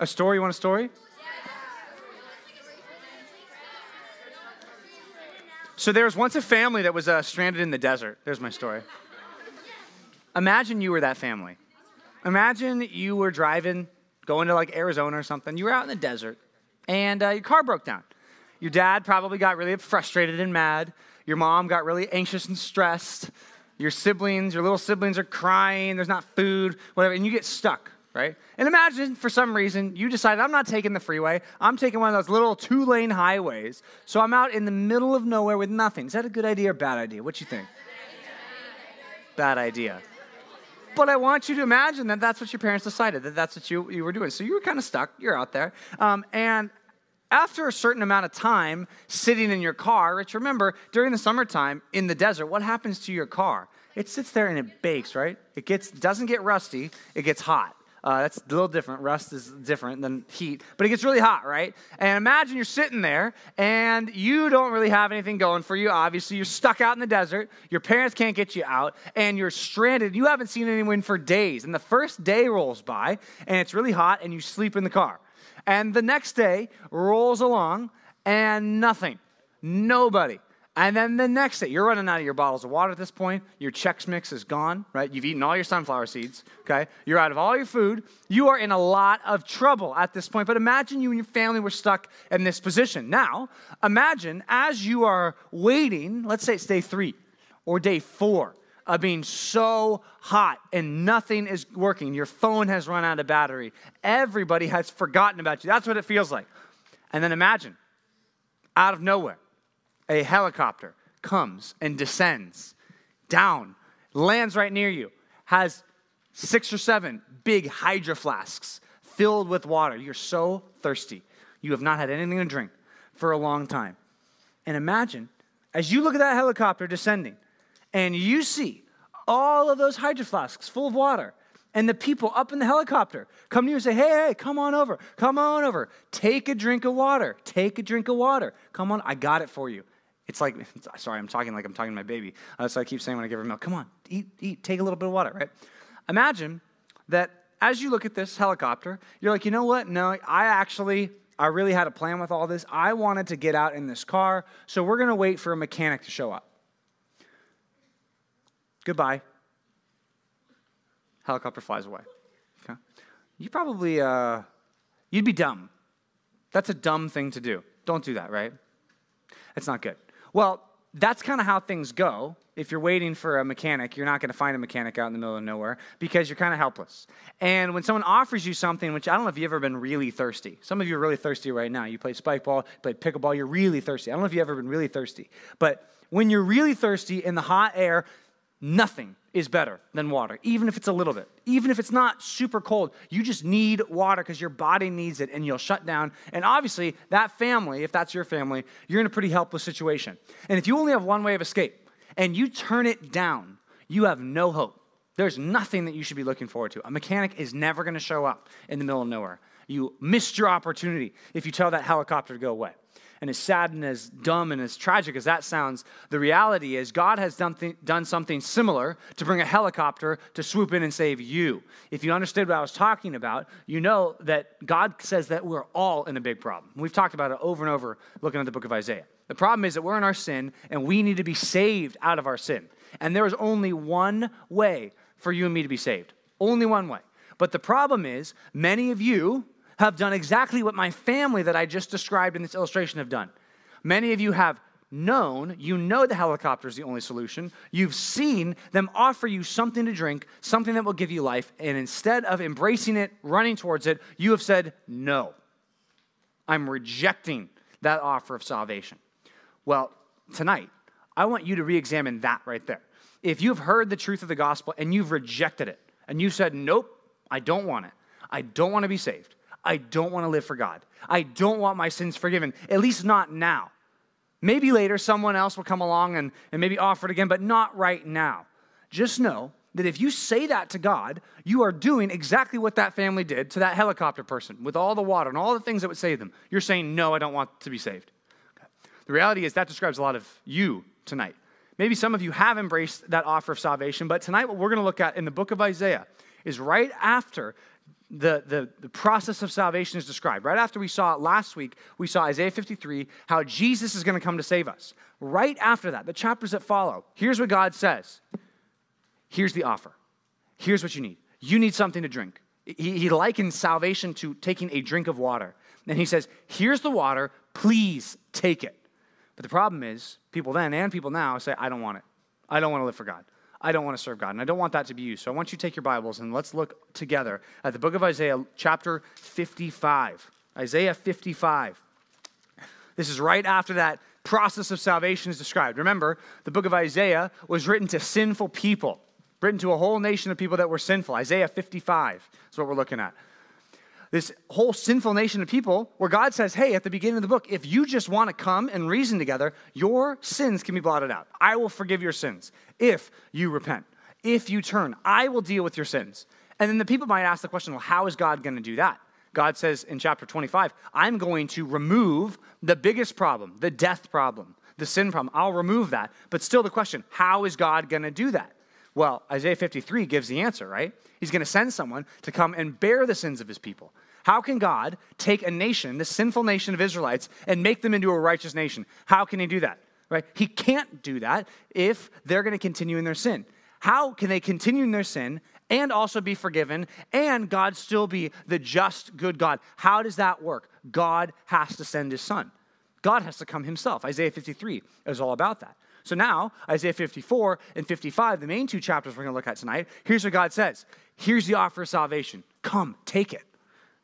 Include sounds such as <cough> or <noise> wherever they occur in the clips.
A story? You want a story? So there was once a family that was uh, stranded in the desert. There's my story. Imagine you were that family. Imagine you were driving, going to like Arizona or something. You were out in the desert, and uh, your car broke down. Your dad probably got really frustrated and mad. Your mom got really anxious and stressed. Your siblings, your little siblings are crying. There's not food, whatever, and you get stuck right? And imagine for some reason you decide, I'm not taking the freeway. I'm taking one of those little two lane highways. So I'm out in the middle of nowhere with nothing. Is that a good idea or bad idea? What you think? Bad idea. But I want you to imagine that that's what your parents decided, that that's what you, you were doing. So you were kind of stuck. You're out there. Um, and after a certain amount of time sitting in your car, which remember during the summertime in the desert, what happens to your car? It sits there and it bakes, right? It gets doesn't get rusty, it gets hot. Uh, that's a little different. Rust is different than heat, but it gets really hot, right? And imagine you're sitting there and you don't really have anything going for you. Obviously, you're stuck out in the desert. Your parents can't get you out, and you're stranded. You haven't seen anyone for days. And the first day rolls by, and it's really hot, and you sleep in the car. And the next day rolls along, and nothing. Nobody. And then the next day, you're running out of your bottles of water at this point. Your Chex Mix is gone, right? You've eaten all your sunflower seeds, okay? You're out of all your food. You are in a lot of trouble at this point. But imagine you and your family were stuck in this position. Now, imagine as you are waiting, let's say it's day three or day four of being so hot and nothing is working. Your phone has run out of battery. Everybody has forgotten about you. That's what it feels like. And then imagine, out of nowhere, a helicopter comes and descends down, lands right near you, has six or seven big hydro flasks filled with water. You're so thirsty. You have not had anything to drink for a long time. And imagine, as you look at that helicopter descending, and you see all of those hydro flasks full of water, and the people up in the helicopter come to you and say, Hey, hey, come on over, come on over, take a drink of water, take a drink of water. Come on, I got it for you. It's like, <laughs> sorry, I'm talking like I'm talking to my baby. Uh, so I keep saying when I give her milk, come on, eat, eat, take a little bit of water, right? Imagine that as you look at this helicopter, you're like, you know what? No, I actually, I really had a plan with all this. I wanted to get out in this car, so we're going to wait for a mechanic to show up. Goodbye. Helicopter flies away. Okay. You probably, uh, you'd be dumb. That's a dumb thing to do. Don't do that, right? It's not good. Well, that's kind of how things go. If you're waiting for a mechanic, you're not going to find a mechanic out in the middle of nowhere because you're kind of helpless. And when someone offers you something, which I don't know if you've ever been really thirsty. Some of you are really thirsty right now. You play spike ball, play pickleball, you're really thirsty. I don't know if you've ever been really thirsty. But when you're really thirsty in the hot air, Nothing is better than water, even if it's a little bit. Even if it's not super cold, you just need water because your body needs it and you'll shut down. And obviously, that family, if that's your family, you're in a pretty helpless situation. And if you only have one way of escape and you turn it down, you have no hope. There's nothing that you should be looking forward to. A mechanic is never going to show up in the middle of nowhere. You missed your opportunity if you tell that helicopter to go away and as sad and as dumb and as tragic as that sounds, the reality is God has done, th- done something similar to bring a helicopter to swoop in and save you. If you understood what I was talking about, you know that God says that we're all in a big problem. We've talked about it over and over looking at the book of Isaiah. The problem is that we're in our sin and we need to be saved out of our sin. And there is only one way for you and me to be saved. Only one way. But the problem is, many of you, have done exactly what my family that I just described in this illustration have done. Many of you have known, you know the helicopter is the only solution. You've seen them offer you something to drink, something that will give you life, and instead of embracing it, running towards it, you have said, No, I'm rejecting that offer of salvation. Well, tonight, I want you to re examine that right there. If you've heard the truth of the gospel and you've rejected it, and you said, Nope, I don't want it, I don't want to be saved, I don't want to live for God. I don't want my sins forgiven, at least not now. Maybe later someone else will come along and, and maybe offer it again, but not right now. Just know that if you say that to God, you are doing exactly what that family did to that helicopter person with all the water and all the things that would save them. You're saying, No, I don't want to be saved. Okay. The reality is that describes a lot of you tonight. Maybe some of you have embraced that offer of salvation, but tonight what we're going to look at in the book of Isaiah is right after the, the, the process of salvation is described. Right after we saw it last week, we saw Isaiah 53, how Jesus is going to come to save us. Right after that, the chapters that follow, here's what God says Here's the offer. Here's what you need. You need something to drink. He, he likens salvation to taking a drink of water. And he says, Here's the water, please take it. But the problem is, people then and people now say, I don't want it. I don't want to live for God. I don't want to serve God, and I don't want that to be you. So I want you to take your Bibles and let's look together at the book of Isaiah, chapter 55. Isaiah 55. This is right after that process of salvation is described. Remember, the book of Isaiah was written to sinful people, written to a whole nation of people that were sinful. Isaiah 55 is what we're looking at this whole sinful nation of people where God says, hey, at the beginning of the book, if you just want to come and reason together, your sins can be blotted out. I will forgive your sins if you repent. If you turn, I will deal with your sins. And then the people might ask the question, well, how is God going to do that? God says in chapter 25, I'm going to remove the biggest problem, the death problem, the sin problem. I'll remove that. But still, the question, how is God going to do that? Well, Isaiah 53 gives the answer, right? He's going to send someone to come and bear the sins of his people. How can God take a nation, the sinful nation of Israelites, and make them into a righteous nation? How can he do that? Right? He can't do that if they're going to continue in their sin. How can they continue in their sin and also be forgiven and God still be the just, good God? How does that work? God has to send his son. God has to come himself. Isaiah 53 is all about that. So now, Isaiah 54 and 55, the main two chapters we're going to look at tonight, here's what God says Here's the offer of salvation. Come, take it.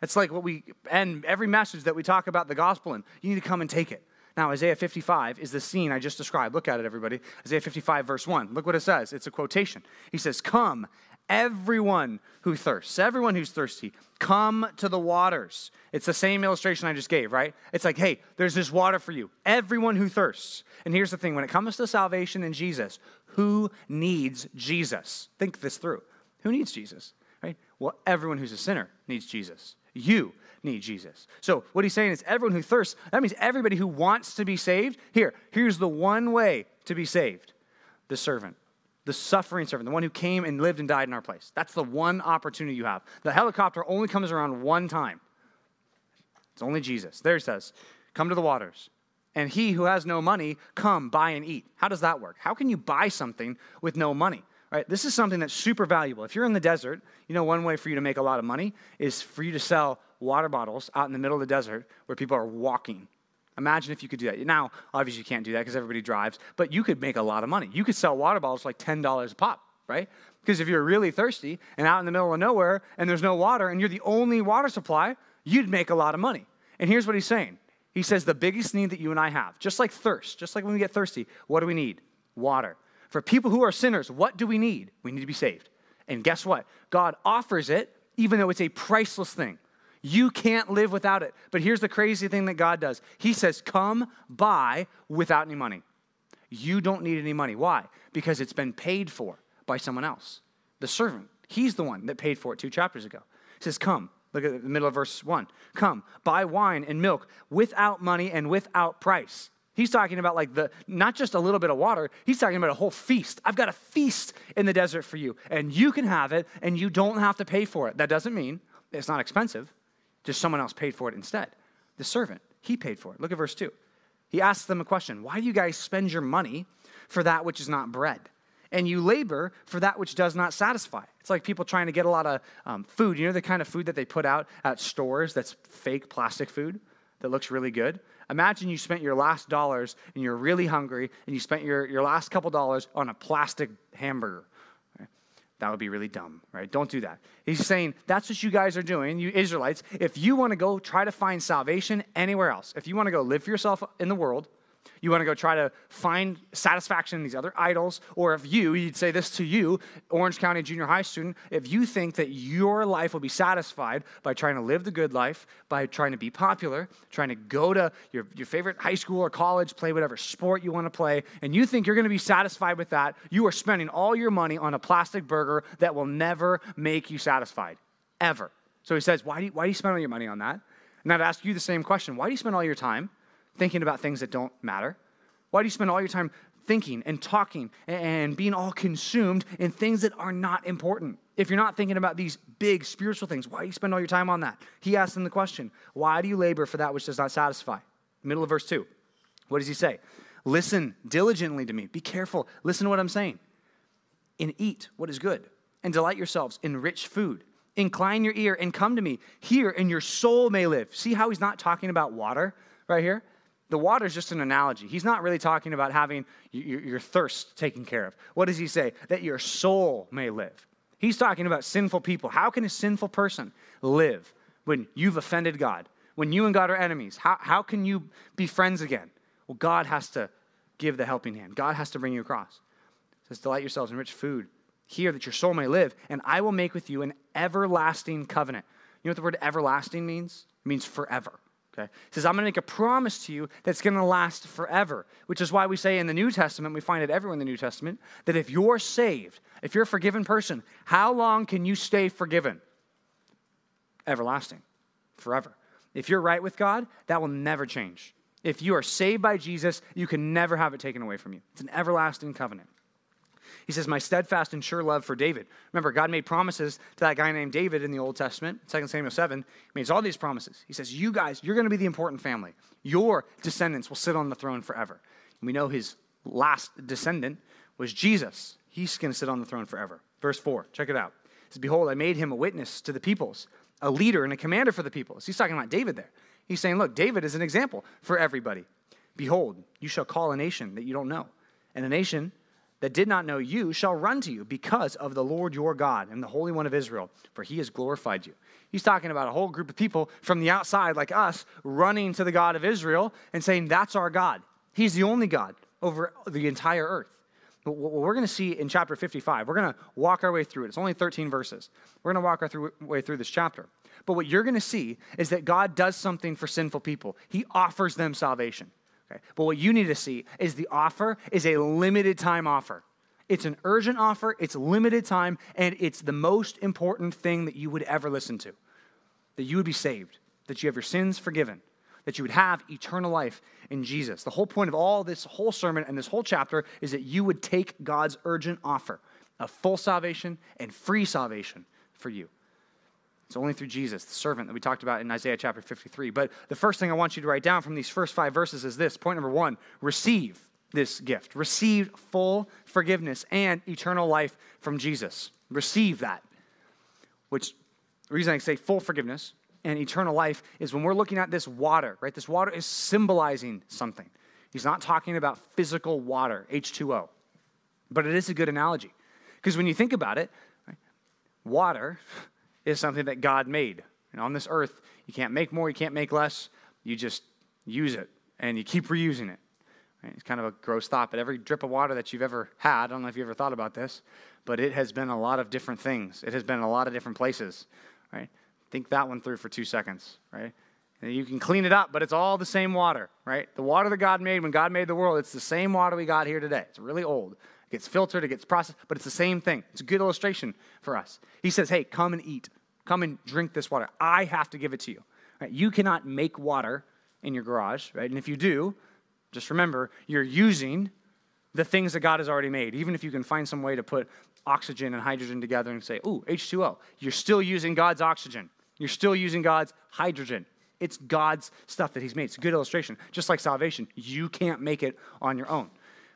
That's like what we end every message that we talk about the gospel in. You need to come and take it. Now, Isaiah 55 is the scene I just described. Look at it, everybody. Isaiah 55, verse 1. Look what it says. It's a quotation. He says, Come, everyone who thirsts, everyone who's thirsty, come to the waters. It's the same illustration I just gave, right? It's like, hey, there's this water for you. Everyone who thirsts. And here's the thing when it comes to salvation in Jesus, who needs Jesus? Think this through. Who needs Jesus? Right? Well, everyone who's a sinner needs Jesus. You need Jesus. So what he's saying is everyone who thirsts, that means everybody who wants to be saved. Here, here's the one way to be saved. The servant the suffering servant, the one who came and lived and died in our place. That's the one opportunity you have. The helicopter only comes around one time. It's only Jesus. There he says, Come to the waters. And he who has no money, come, buy and eat. How does that work? How can you buy something with no money? Right? This is something that's super valuable. If you're in the desert, you know one way for you to make a lot of money is for you to sell water bottles out in the middle of the desert where people are walking Imagine if you could do that. Now, obviously, you can't do that because everybody drives, but you could make a lot of money. You could sell water bottles for like $10 a pop, right? Because if you're really thirsty and out in the middle of nowhere and there's no water and you're the only water supply, you'd make a lot of money. And here's what he's saying He says, The biggest need that you and I have, just like thirst, just like when we get thirsty, what do we need? Water. For people who are sinners, what do we need? We need to be saved. And guess what? God offers it, even though it's a priceless thing. You can't live without it. But here's the crazy thing that God does He says, Come buy without any money. You don't need any money. Why? Because it's been paid for by someone else. The servant, he's the one that paid for it two chapters ago. He says, Come. Look at the middle of verse one. Come, buy wine and milk without money and without price. He's talking about like the not just a little bit of water, he's talking about a whole feast. I've got a feast in the desert for you, and you can have it and you don't have to pay for it. That doesn't mean it's not expensive. Just someone else paid for it instead. The servant, he paid for it. Look at verse 2. He asks them a question Why do you guys spend your money for that which is not bread? And you labor for that which does not satisfy. It's like people trying to get a lot of um, food. You know the kind of food that they put out at stores that's fake plastic food that looks really good? Imagine you spent your last dollars and you're really hungry and you spent your, your last couple dollars on a plastic hamburger that would be really dumb, right? Don't do that. He's saying that's what you guys are doing, you Israelites. If you want to go try to find salvation anywhere else, if you want to go live for yourself in the world, you want to go try to find satisfaction in these other idols, or if you, you'd say this to you, Orange County junior high student, if you think that your life will be satisfied by trying to live the good life, by trying to be popular, trying to go to your, your favorite high school or college, play whatever sport you want to play, and you think you're going to be satisfied with that, you are spending all your money on a plastic burger that will never make you satisfied, ever. So he says, why do you, why do you spend all your money on that? And I'd ask you the same question. Why do you spend all your time thinking about things that don't matter? Why do you spend all your time thinking and talking and being all consumed in things that are not important. If you're not thinking about these big spiritual things, why do you spend all your time on that? He asked them the question, Why do you labor for that which does not satisfy? Middle of verse 2. What does he say? Listen diligently to me. Be careful. Listen to what I'm saying. And eat what is good, and delight yourselves in rich food. Incline your ear and come to me. Here, and your soul may live. See how he's not talking about water right here? The water is just an analogy. He's not really talking about having your, your thirst taken care of. What does he say? That your soul may live. He's talking about sinful people. How can a sinful person live when you've offended God? When you and God are enemies? How, how can you be friends again? Well, God has to give the helping hand. God has to bring you across. It says, Delight yourselves in rich food, here that your soul may live, and I will make with you an everlasting covenant. You know what the word everlasting means? It means forever. Okay? He says, I'm going to make a promise to you that's going to last forever, which is why we say in the New Testament, we find it everywhere in the New Testament, that if you're saved, if you're a forgiven person, how long can you stay forgiven? Everlasting, forever. If you're right with God, that will never change. If you are saved by Jesus, you can never have it taken away from you. It's an everlasting covenant. He says, My steadfast and sure love for David. Remember, God made promises to that guy named David in the Old Testament, 2 Samuel 7. He makes all these promises. He says, You guys, you're going to be the important family. Your descendants will sit on the throne forever. And we know his last descendant was Jesus. He's going to sit on the throne forever. Verse 4, check it out. He says, Behold, I made him a witness to the peoples, a leader and a commander for the peoples. He's talking about David there. He's saying, Look, David is an example for everybody. Behold, you shall call a nation that you don't know, and a nation that did not know you shall run to you because of the Lord your God and the Holy One of Israel, for he has glorified you. He's talking about a whole group of people from the outside, like us, running to the God of Israel and saying, That's our God. He's the only God over the entire earth. But What we're going to see in chapter 55, we're going to walk our way through it. It's only 13 verses. We're going to walk our way through this chapter. But what you're going to see is that God does something for sinful people, He offers them salvation. Okay? But what you need to see is the offer is a limited time offer. It's an urgent offer, it's limited time, and it's the most important thing that you would ever listen to. That you would be saved, that you have your sins forgiven, that you would have eternal life in Jesus. The whole point of all this whole sermon and this whole chapter is that you would take God's urgent offer of full salvation and free salvation for you. It's only through Jesus, the servant that we talked about in Isaiah chapter 53. But the first thing I want you to write down from these first five verses is this point number one receive this gift, receive full forgiveness and eternal life from Jesus. Receive that. Which, the reason I say full forgiveness and eternal life is when we're looking at this water, right? This water is symbolizing something. He's not talking about physical water, H2O, but it is a good analogy. Because when you think about it, right, water <laughs> is something that God made. And on this earth, you can't make more, you can't make less. You just use it and you keep reusing it. Right? It's kind of a gross thought, but every drip of water that you've ever had, I don't know if you ever thought about this, but it has been a lot of different things. It has been a lot of different places, right? Think that one through for two seconds, right? And you can clean it up, but it's all the same water, right? The water that God made when God made the world, it's the same water we got here today. It's really old gets filtered, it gets processed, but it's the same thing. It's a good illustration for us. He says, Hey, come and eat. Come and drink this water. I have to give it to you. Right? You cannot make water in your garage, right? And if you do, just remember, you're using the things that God has already made. Even if you can find some way to put oxygen and hydrogen together and say, ooh, H2O, you're still using God's oxygen. You're still using God's hydrogen. It's God's stuff that He's made. It's a good illustration. Just like salvation, you can't make it on your own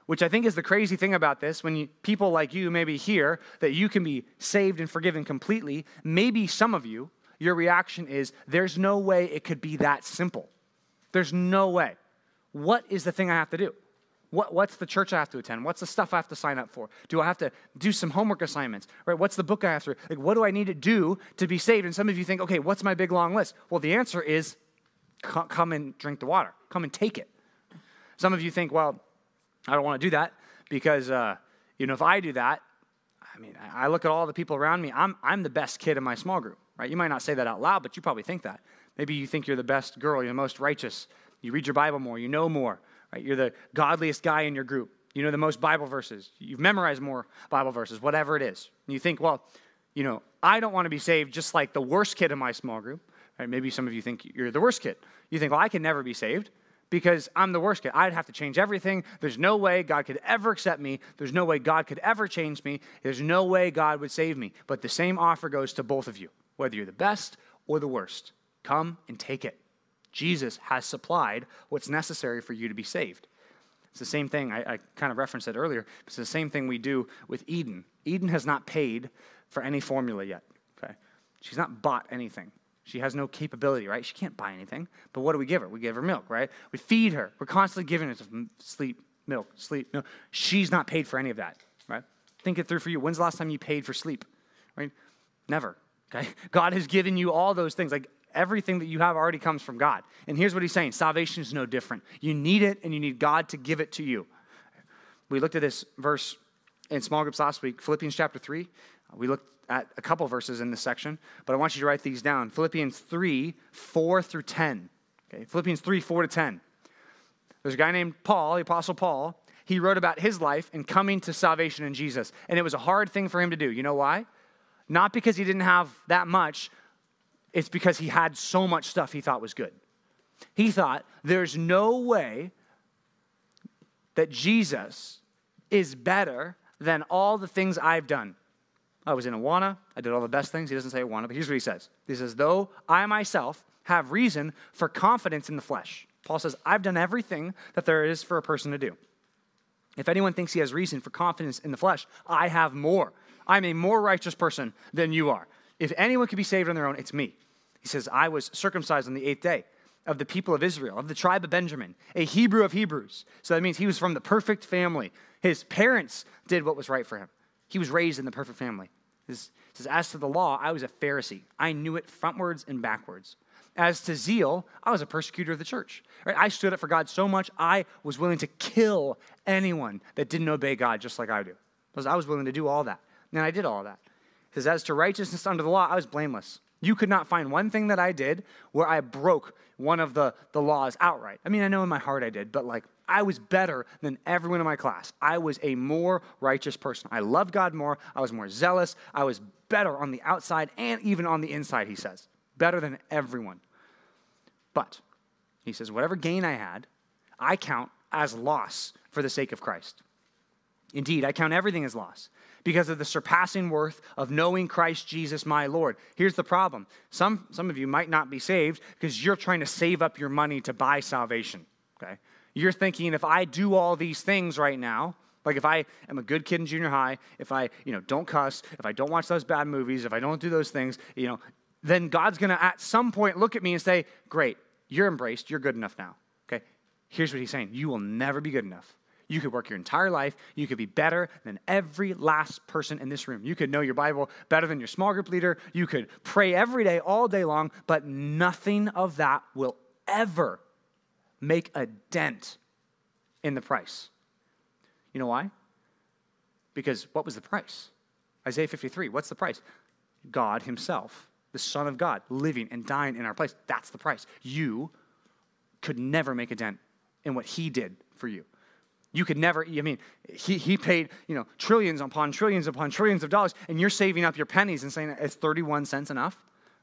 which I think is the crazy thing about this. When you, people like you maybe hear that you can be saved and forgiven completely, maybe some of you, your reaction is, there's no way it could be that simple. There's no way. What is the thing I have to do? What, what's the church I have to attend? What's the stuff I have to sign up for? Do I have to do some homework assignments? Right? What's the book I have to read? like? What do I need to do to be saved? And some of you think, okay, what's my big long list? Well, the answer is come and drink the water. Come and take it. Some of you think, well, I don't want to do that because, uh, you know, if I do that, I mean, I look at all the people around me. I'm, I'm the best kid in my small group, right? You might not say that out loud, but you probably think that. Maybe you think you're the best girl, you're the most righteous. You read your Bible more, you know more, right? You're the godliest guy in your group. You know the most Bible verses. You've memorized more Bible verses, whatever it is. And you think, well, you know, I don't want to be saved just like the worst kid in my small group. Right? Maybe some of you think you're the worst kid. You think, well, I can never be saved because I'm the worst kid. I'd have to change everything. There's no way God could ever accept me. There's no way God could ever change me. There's no way God would save me. But the same offer goes to both of you, whether you're the best or the worst. Come and take it. Jesus has supplied what's necessary for you to be saved. It's the same thing, I, I kind of referenced it earlier. It's the same thing we do with Eden. Eden has not paid for any formula yet, okay? She's not bought anything. She has no capability, right? She can't buy anything. But what do we give her? We give her milk, right? We feed her. We're constantly giving her sleep, milk, sleep, milk. She's not paid for any of that, right? Think it through for you. When's the last time you paid for sleep, right? Never, okay? <laughs> God has given you all those things. Like everything that you have already comes from God. And here's what he's saying salvation is no different. You need it, and you need God to give it to you. We looked at this verse in small groups last week, Philippians chapter 3. We looked at a couple verses in this section, but I want you to write these down. Philippians 3, 4 through 10. Okay, Philippians 3, 4 to 10. There's a guy named Paul, the Apostle Paul. He wrote about his life and coming to salvation in Jesus. And it was a hard thing for him to do. You know why? Not because he didn't have that much, it's because he had so much stuff he thought was good. He thought, there's no way that Jesus is better than all the things I've done. I was in Awana. I did all the best things. He doesn't say Awana, but here's what he says. He says, Though I myself have reason for confidence in the flesh. Paul says, I've done everything that there is for a person to do. If anyone thinks he has reason for confidence in the flesh, I have more. I'm a more righteous person than you are. If anyone could be saved on their own, it's me. He says, I was circumcised on the eighth day of the people of Israel, of the tribe of Benjamin, a Hebrew of Hebrews. So that means he was from the perfect family. His parents did what was right for him. He was raised in the perfect family. It says, As to the law, I was a Pharisee. I knew it frontwards and backwards. As to zeal, I was a persecutor of the church. Right? I stood up for God so much, I was willing to kill anyone that didn't obey God just like I do. Because I was willing to do all that. And I did all that. It says, As to righteousness under the law, I was blameless. You could not find one thing that I did where I broke one of the, the laws outright. I mean, I know in my heart I did, but like I was better than everyone in my class. I was a more righteous person. I loved God more. I was more zealous. I was better on the outside and even on the inside, he says. Better than everyone. But, he says, whatever gain I had, I count as loss for the sake of Christ. Indeed, I count everything as loss because of the surpassing worth of knowing Christ Jesus my Lord. Here's the problem some, some of you might not be saved because you're trying to save up your money to buy salvation. Okay? You're thinking, if I do all these things right now, like if I am a good kid in junior high, if I, you know, don't cuss, if I don't watch those bad movies, if I don't do those things, you know, then God's going to at some point look at me and say, "Great, you're embraced. You're good enough now." Okay? Here's what he's saying. You will never be good enough. You could work your entire life. You could be better than every last person in this room. You could know your Bible better than your small group leader. You could pray every day, all day long, but nothing of that will ever make a dent in the price. You know why? Because what was the price? Isaiah 53, what's the price? God Himself, the Son of God, living and dying in our place. That's the price. You could never make a dent in what He did for you. You could never, I mean, he, he paid, you know, trillions upon trillions upon trillions of dollars, and you're saving up your pennies and saying it's 31 cents enough,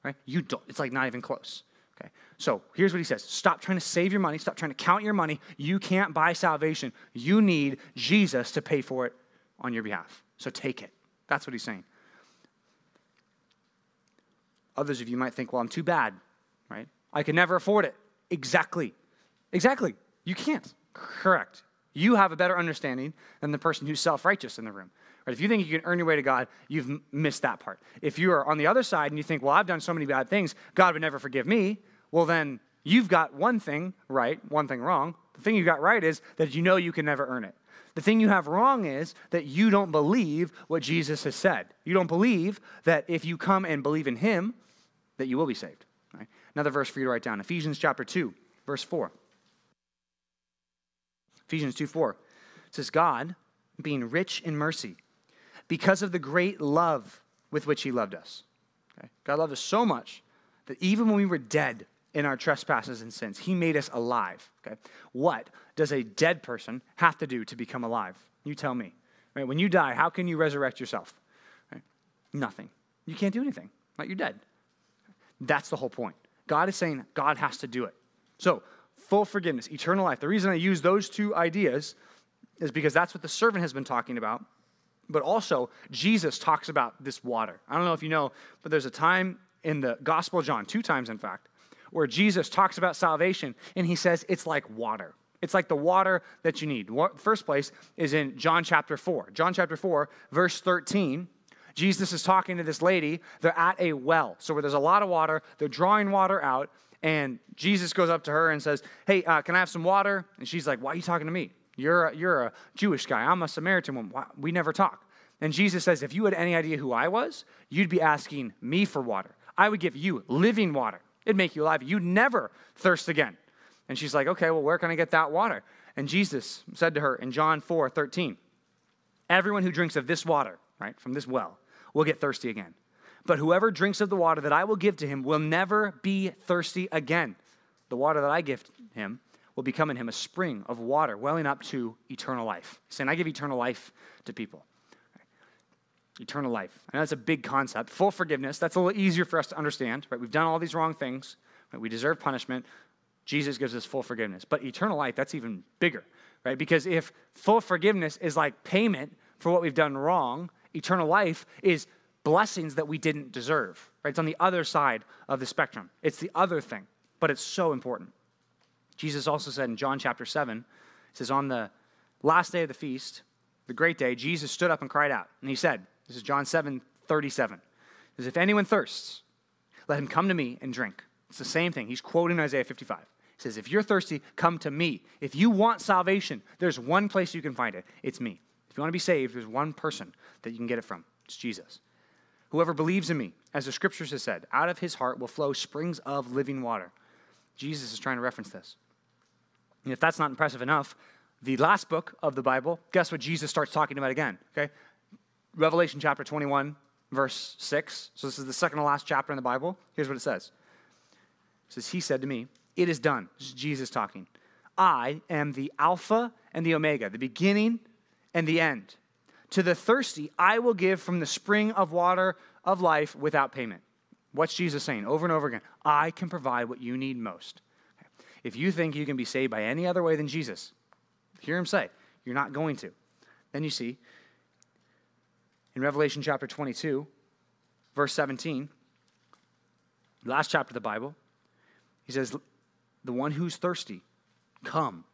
right? You don't, it's like not even close. Okay. So here's what he says Stop trying to save your money. Stop trying to count your money. You can't buy salvation. You need Jesus to pay for it on your behalf. So take it. That's what he's saying. Others of you might think, well, I'm too bad, right? I can never afford it. Exactly. Exactly. You can't. Correct. You have a better understanding than the person who's self righteous in the room. Right? If you think you can earn your way to God, you've missed that part. If you are on the other side and you think, well, I've done so many bad things, God would never forgive me, well, then you've got one thing right, one thing wrong. The thing you got right is that you know you can never earn it. The thing you have wrong is that you don't believe what Jesus has said. You don't believe that if you come and believe in him, that you will be saved. Right? Another verse for you to write down Ephesians chapter 2, verse 4. Ephesians 2 4 says, God, being rich in mercy, because of the great love with which he loved us. Okay? God loved us so much that even when we were dead in our trespasses and sins, he made us alive. Okay? What does a dead person have to do to become alive? You tell me. Right? When you die, how can you resurrect yourself? Right? Nothing. You can't do anything. Right? You're dead. That's the whole point. God is saying God has to do it. So, full forgiveness, eternal life. The reason I use those two ideas is because that's what the servant has been talking about. But also, Jesus talks about this water. I don't know if you know, but there's a time in the Gospel of John, two times in fact, where Jesus talks about salvation and he says it's like water. It's like the water that you need. First place is in John chapter 4. John chapter 4, verse 13. Jesus is talking to this lady. They're at a well. So, where there's a lot of water, they're drawing water out. And Jesus goes up to her and says, Hey, uh, can I have some water? And she's like, Why are you talking to me? You're a, you're a Jewish guy. I'm a Samaritan woman. We never talk. And Jesus says, If you had any idea who I was, you'd be asking me for water. I would give you living water. It'd make you alive. You'd never thirst again. And she's like, Okay, well, where can I get that water? And Jesus said to her in John 4 13, Everyone who drinks of this water, right, from this well, will get thirsty again. But whoever drinks of the water that I will give to him will never be thirsty again. The water that I give him will become in him a spring of water welling up to eternal life. saying, I give eternal life to people. Eternal life. I know that's a big concept. Full forgiveness, that's a little easier for us to understand. Right? We've done all these wrong things. Right? We deserve punishment. Jesus gives us full forgiveness. But eternal life, that's even bigger, right? Because if full forgiveness is like payment for what we've done wrong, eternal life is blessings that we didn't deserve, right? It's on the other side of the spectrum. It's the other thing, but it's so important. Jesus also said in John chapter 7, he says, On the last day of the feast, the great day, Jesus stood up and cried out. And he said, This is John 7 37. He says, If anyone thirsts, let him come to me and drink. It's the same thing. He's quoting Isaiah 55. He says, If you're thirsty, come to me. If you want salvation, there's one place you can find it. It's me. If you want to be saved, there's one person that you can get it from. It's Jesus. Whoever believes in me, as the scriptures have said, out of his heart will flow springs of living water. Jesus is trying to reference this. And if that's not impressive enough, the last book of the Bible, guess what Jesus starts talking about again? Okay? Revelation chapter 21, verse 6. So this is the second to last chapter in the Bible. Here's what it says. It says, He said to me, It is done. This is Jesus talking. I am the Alpha and the Omega, the beginning and the end. To the thirsty, I will give from the spring of water of life without payment. What's Jesus saying over and over again? I can provide what you need most. If you think you can be saved by any other way than Jesus, hear him say, you're not going to. Then you see in Revelation chapter 22, verse 17, last chapter of the Bible, he says, The one who's thirsty, come.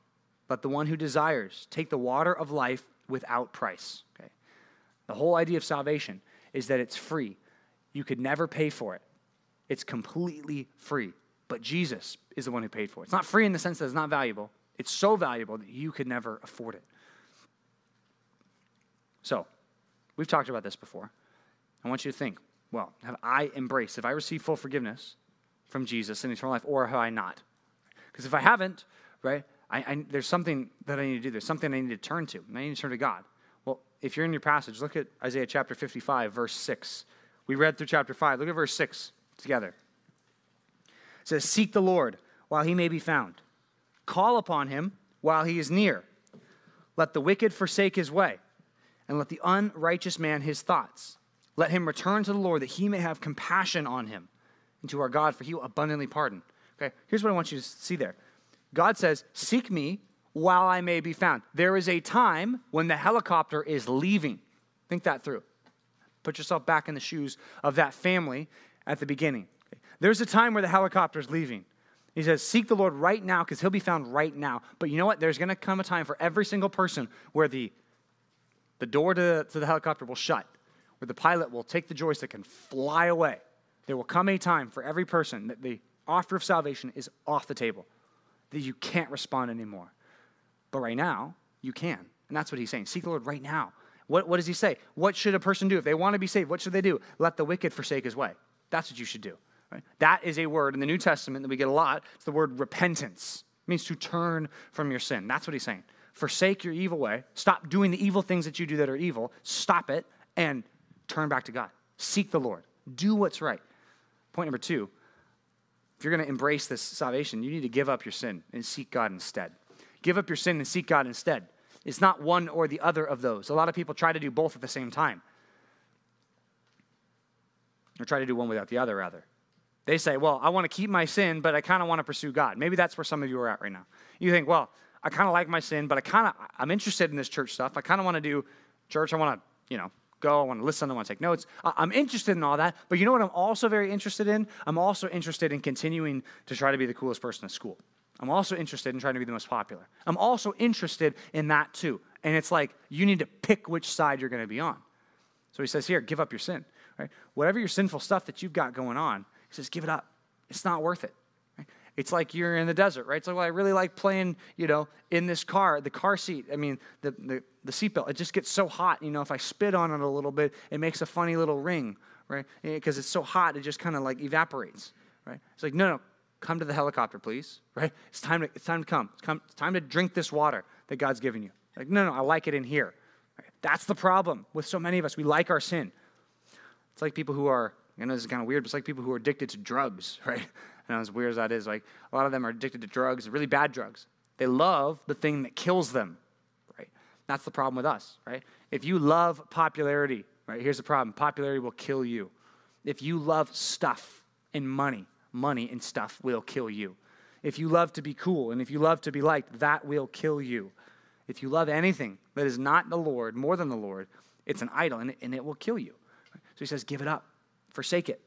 But the one who desires take the water of life without price. Okay? The whole idea of salvation is that it's free. You could never pay for it. It's completely free. But Jesus is the one who paid for it. It's not free in the sense that it's not valuable. It's so valuable that you could never afford it. So, we've talked about this before. I want you to think well, have I embraced, have I received full forgiveness from Jesus in eternal life, or have I not? Because if I haven't, right, I, I, there's something that I need to do. There's something I need to turn to. I need to turn to God. Well, if you're in your passage, look at Isaiah chapter 55, verse 6. We read through chapter 5. Look at verse 6 together. It says, Seek the Lord while he may be found, call upon him while he is near. Let the wicked forsake his way, and let the unrighteous man his thoughts. Let him return to the Lord that he may have compassion on him, and to our God, for he will abundantly pardon. Okay, here's what I want you to see there God says, Seek me while I may be found. There is a time when the helicopter is leaving. Think that through. Put yourself back in the shoes of that family at the beginning. There's a time where the helicopter is leaving. He says, Seek the Lord right now because he'll be found right now. But you know what? There's going to come a time for every single person where the, the door to, to the helicopter will shut, where the pilot will take the joystick and fly away. There will come a time for every person that the offer of salvation is off the table, that you can't respond anymore. But right now, you can. And that's what he's saying. Seek the Lord right now. What, what does he say? What should a person do? If they want to be saved, what should they do? Let the wicked forsake his way. That's what you should do. Right? That is a word in the New Testament that we get a lot. It's the word repentance. It means to turn from your sin. That's what he's saying. Forsake your evil way. Stop doing the evil things that you do that are evil. Stop it and turn back to God. Seek the Lord. Do what's right. Point number two if you're going to embrace this salvation, you need to give up your sin and seek God instead. Give up your sin and seek God instead. It's not one or the other of those. A lot of people try to do both at the same time, or try to do one without the other, rather. They say, well, I want to keep my sin, but I kind of want to pursue God. Maybe that's where some of you are at right now. You think, well, I kind of like my sin, but I kind of, I'm interested in this church stuff. I kind of want to do church. I want to, you know, go. I want to listen. I want to take notes. I'm interested in all that. But you know what I'm also very interested in? I'm also interested in continuing to try to be the coolest person at school. I'm also interested in trying to be the most popular. I'm also interested in that too. And it's like you need to pick which side you're going to be on. So he says here, give up your sin. Right? Whatever your sinful stuff that you've got going on, he says, give it up. It's not worth it. It's like you're in the desert, right? It's like, well, I really like playing, you know, in this car, the car seat. I mean, the, the, the seatbelt, it just gets so hot. You know, if I spit on it a little bit, it makes a funny little ring, right? Because it's so hot, it just kind of like evaporates, right? It's like, no, no, come to the helicopter, please, right? It's time to, it's time to come. It's, come. it's time to drink this water that God's given you. Like, no, no, I like it in here. Right? That's the problem with so many of us. We like our sin. It's like people who are, I know this is kind of weird, but it's like people who are addicted to drugs, <laughs> right? Know as weird as that is, like a lot of them are addicted to drugs, really bad drugs. They love the thing that kills them, right? That's the problem with us, right? If you love popularity, right, here's the problem popularity will kill you. If you love stuff and money, money and stuff will kill you. If you love to be cool and if you love to be liked, that will kill you. If you love anything that is not the Lord, more than the Lord, it's an idol and it, and it will kill you. So he says, give it up, forsake it.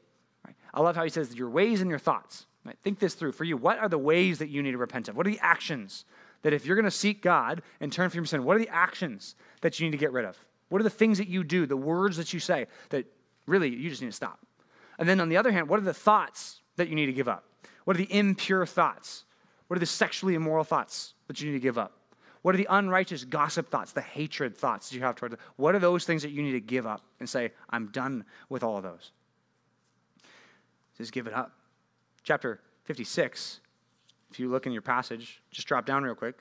Right? I love how he says, your ways and your thoughts. Right? Think this through. For you, what are the ways that you need to repent of? What are the actions that if you're going to seek God and turn from your sin, what are the actions that you need to get rid of? What are the things that you do, the words that you say that really you just need to stop? And then on the other hand, what are the thoughts that you need to give up? What are the impure thoughts? What are the sexually immoral thoughts that you need to give up? What are the unrighteous gossip thoughts, the hatred thoughts that you have towards What are those things that you need to give up and say, I'm done with all of those? Just give it up. Chapter 56, if you look in your passage, just drop down real quick.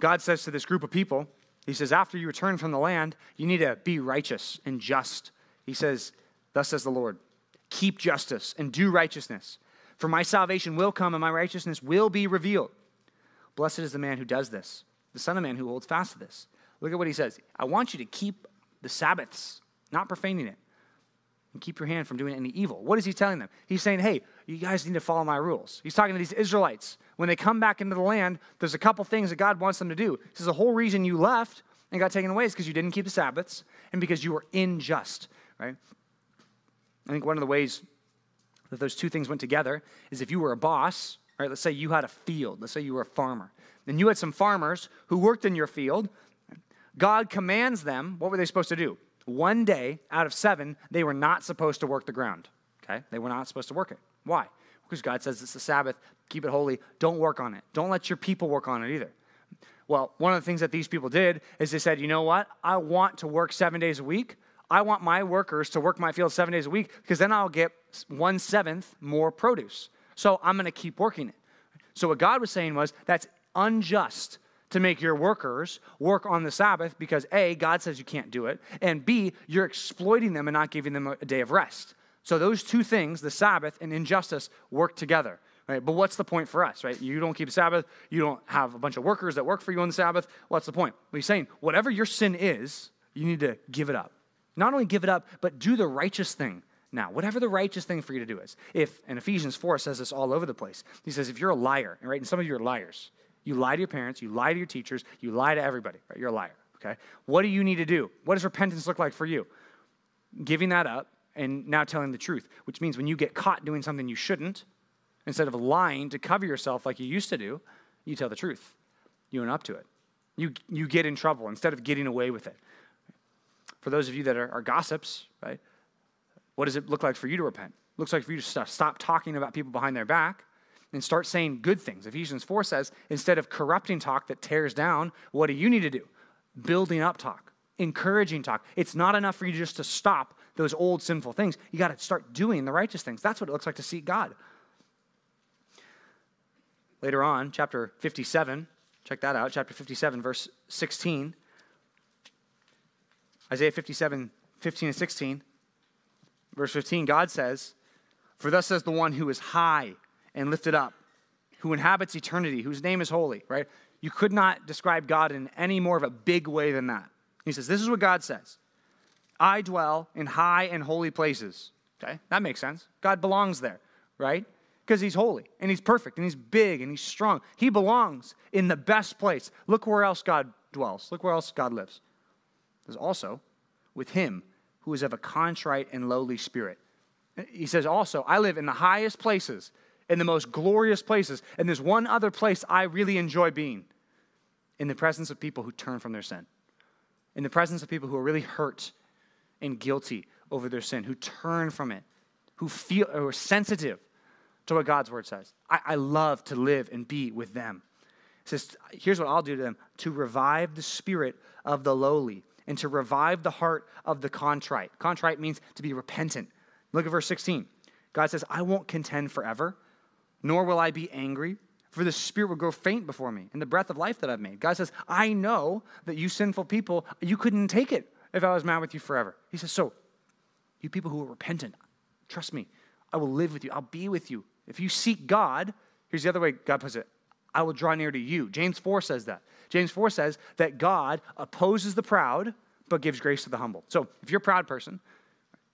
God says to this group of people, He says, after you return from the land, you need to be righteous and just. He says, Thus says the Lord, keep justice and do righteousness, for my salvation will come and my righteousness will be revealed. Blessed is the man who does this, the Son of Man who holds fast to this. Look at what he says. I want you to keep the Sabbaths, not profaning it, and keep your hand from doing any evil. What is he telling them? He's saying, hey, you guys need to follow my rules. He's talking to these Israelites. When they come back into the land, there's a couple things that God wants them to do. This is the whole reason you left and got taken away is because you didn't keep the Sabbaths and because you were unjust, right? I think one of the ways that those two things went together is if you were a boss Right? Let's say you had a field. Let's say you were a farmer. And you had some farmers who worked in your field. God commands them, what were they supposed to do? One day out of seven, they were not supposed to work the ground. Okay? They were not supposed to work it. Why? Because God says it's the Sabbath, keep it holy, don't work on it. Don't let your people work on it either. Well, one of the things that these people did is they said, you know what? I want to work seven days a week. I want my workers to work my field seven days a week because then I'll get one seventh more produce. So I'm going to keep working it. So what God was saying was that's unjust to make your workers work on the Sabbath because A, God says you can't do it, and B, you're exploiting them and not giving them a day of rest. So those two things, the Sabbath and injustice, work together. Right? But what's the point for us, right? You don't keep Sabbath, you don't have a bunch of workers that work for you on the Sabbath. What's the point? Well, he's saying, whatever your sin is, you need to give it up. Not only give it up, but do the righteous thing now, whatever the righteous thing for you to do is, if, and Ephesians 4 says this all over the place, he says, if you're a liar, right, and some of you are liars, you lie to your parents, you lie to your teachers, you lie to everybody, right? You're a liar, okay? What do you need to do? What does repentance look like for you? Giving that up and now telling the truth, which means when you get caught doing something you shouldn't, instead of lying to cover yourself like you used to do, you tell the truth. You own up to it. You, you get in trouble instead of getting away with it. For those of you that are, are gossips, right? What does it look like for you to repent? It looks like for you to stop talking about people behind their back and start saying good things. Ephesians 4 says, instead of corrupting talk that tears down, what do you need to do? Building up talk, encouraging talk. It's not enough for you just to stop those old sinful things. You got to start doing the righteous things. That's what it looks like to seek God. Later on, chapter 57, check that out, chapter 57, verse 16. Isaiah 57, 15 and 16. Verse 15, God says, For thus says the one who is high and lifted up, who inhabits eternity, whose name is holy, right? You could not describe God in any more of a big way than that. He says, This is what God says I dwell in high and holy places. Okay, that makes sense. God belongs there, right? Because he's holy and he's perfect and he's big and he's strong. He belongs in the best place. Look where else God dwells. Look where else God lives. There's also with him who is of a contrite and lowly spirit. He says also, I live in the highest places, in the most glorious places, and there's one other place I really enjoy being in the presence of people who turn from their sin, in the presence of people who are really hurt and guilty over their sin, who turn from it, who feel or are sensitive to what God's word says. I, I love to live and be with them. It says, here's what I'll do to them to revive the spirit of the lowly and to revive the heart of the contrite. Contrite means to be repentant. Look at verse 16. God says, I won't contend forever, nor will I be angry, for the spirit will grow faint before me and the breath of life that I've made. God says, I know that you sinful people, you couldn't take it if I was mad with you forever. He says, So, you people who are repentant, trust me, I will live with you, I'll be with you. If you seek God, here's the other way God puts it I will draw near to you. James 4 says that. James 4 says that God opposes the proud, but gives grace to the humble. So if you're a proud person,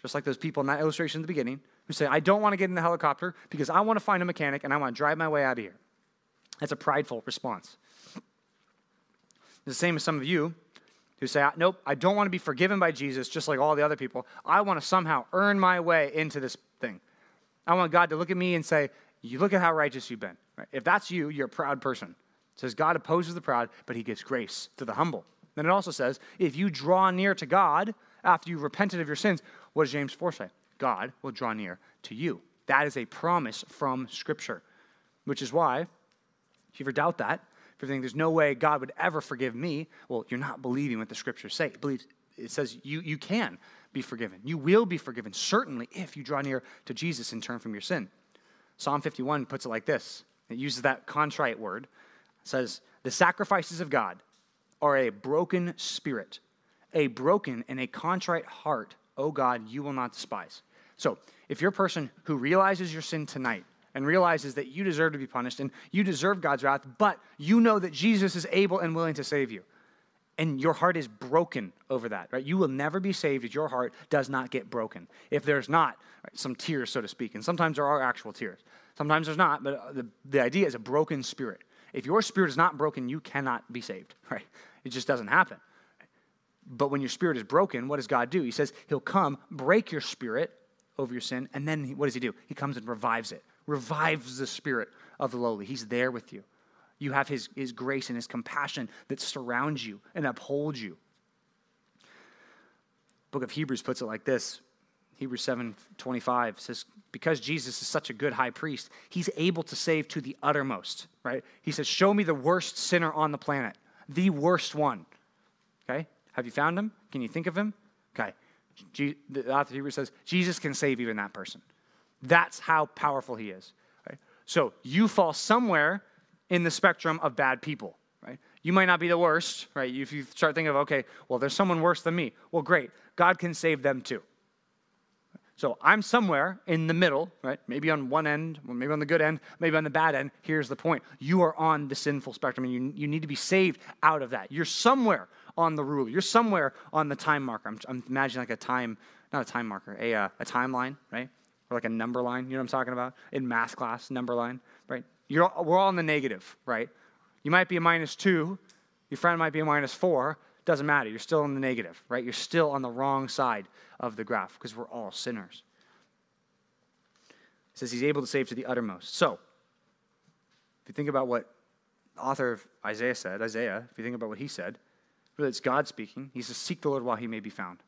just like those people in that illustration at the beginning, who say, I don't want to get in the helicopter because I want to find a mechanic and I want to drive my way out of here. That's a prideful response. The same as some of you who say, Nope, I don't want to be forgiven by Jesus just like all the other people. I want to somehow earn my way into this thing. I want God to look at me and say, You look at how righteous you've been. Right? If that's you, you're a proud person. It says God opposes the proud, but he gives grace to the humble. Then it also says, if you draw near to God after you've repented of your sins, what does James 4 say? God will draw near to you. That is a promise from Scripture, which is why, if you ever doubt that, if you think there's no way God would ever forgive me, well, you're not believing what the Scriptures say. It, says you, you can be forgiven. You will be forgiven, certainly, if you draw near to Jesus and turn from your sin. Psalm 51 puts it like this it uses that contrite word. It says, The sacrifices of God are a broken spirit, a broken and a contrite heart, O God, you will not despise. So, if you're a person who realizes your sin tonight and realizes that you deserve to be punished and you deserve God's wrath, but you know that Jesus is able and willing to save you, and your heart is broken over that, right? You will never be saved if your heart does not get broken. If there's not right, some tears, so to speak, and sometimes there are actual tears. Sometimes there's not, but uh, the, the idea is a broken spirit. If your spirit is not broken, you cannot be saved, <laughs> right? It just doesn't happen. But when your spirit is broken, what does God do? He says He'll come, break your spirit over your sin, and then what does He do? He comes and revives it, revives the spirit of the lowly. He's there with you. You have His, his grace and His compassion that surrounds you and upholds you. Book of Hebrews puts it like this Hebrews 7 25 says, Because Jesus is such a good high priest, he's able to save to the uttermost, right? He says, Show me the worst sinner on the planet, the worst one. Okay? Have you found him? Can you think of him? Okay. The author of Hebrews says, Jesus can save even that person. That's how powerful he is. Right? So you fall somewhere in the spectrum of bad people, right? You might not be the worst, right? If you start thinking of, okay, well, there's someone worse than me. Well, great. God can save them too. So I'm somewhere in the middle, right? Maybe on one end, maybe on the good end, maybe on the bad end. Here's the point you are on the sinful spectrum, and you, you need to be saved out of that. You're somewhere on the ruler, you're somewhere on the time marker. I'm, I'm imagining like a time, not a time marker, a, uh, a timeline, right? Or like a number line, you know what I'm talking about? In math class, number line, right? You're, we're all in the negative, right? You might be a minus two, your friend might be a minus four, doesn't matter. You're still in the negative, right? You're still on the wrong side of the graph because we're all sinners. It says he's able to save to the uttermost. So, if you think about what the author of Isaiah said, Isaiah, if you think about what he said, really it's God speaking. He says, Seek the Lord while he may be found.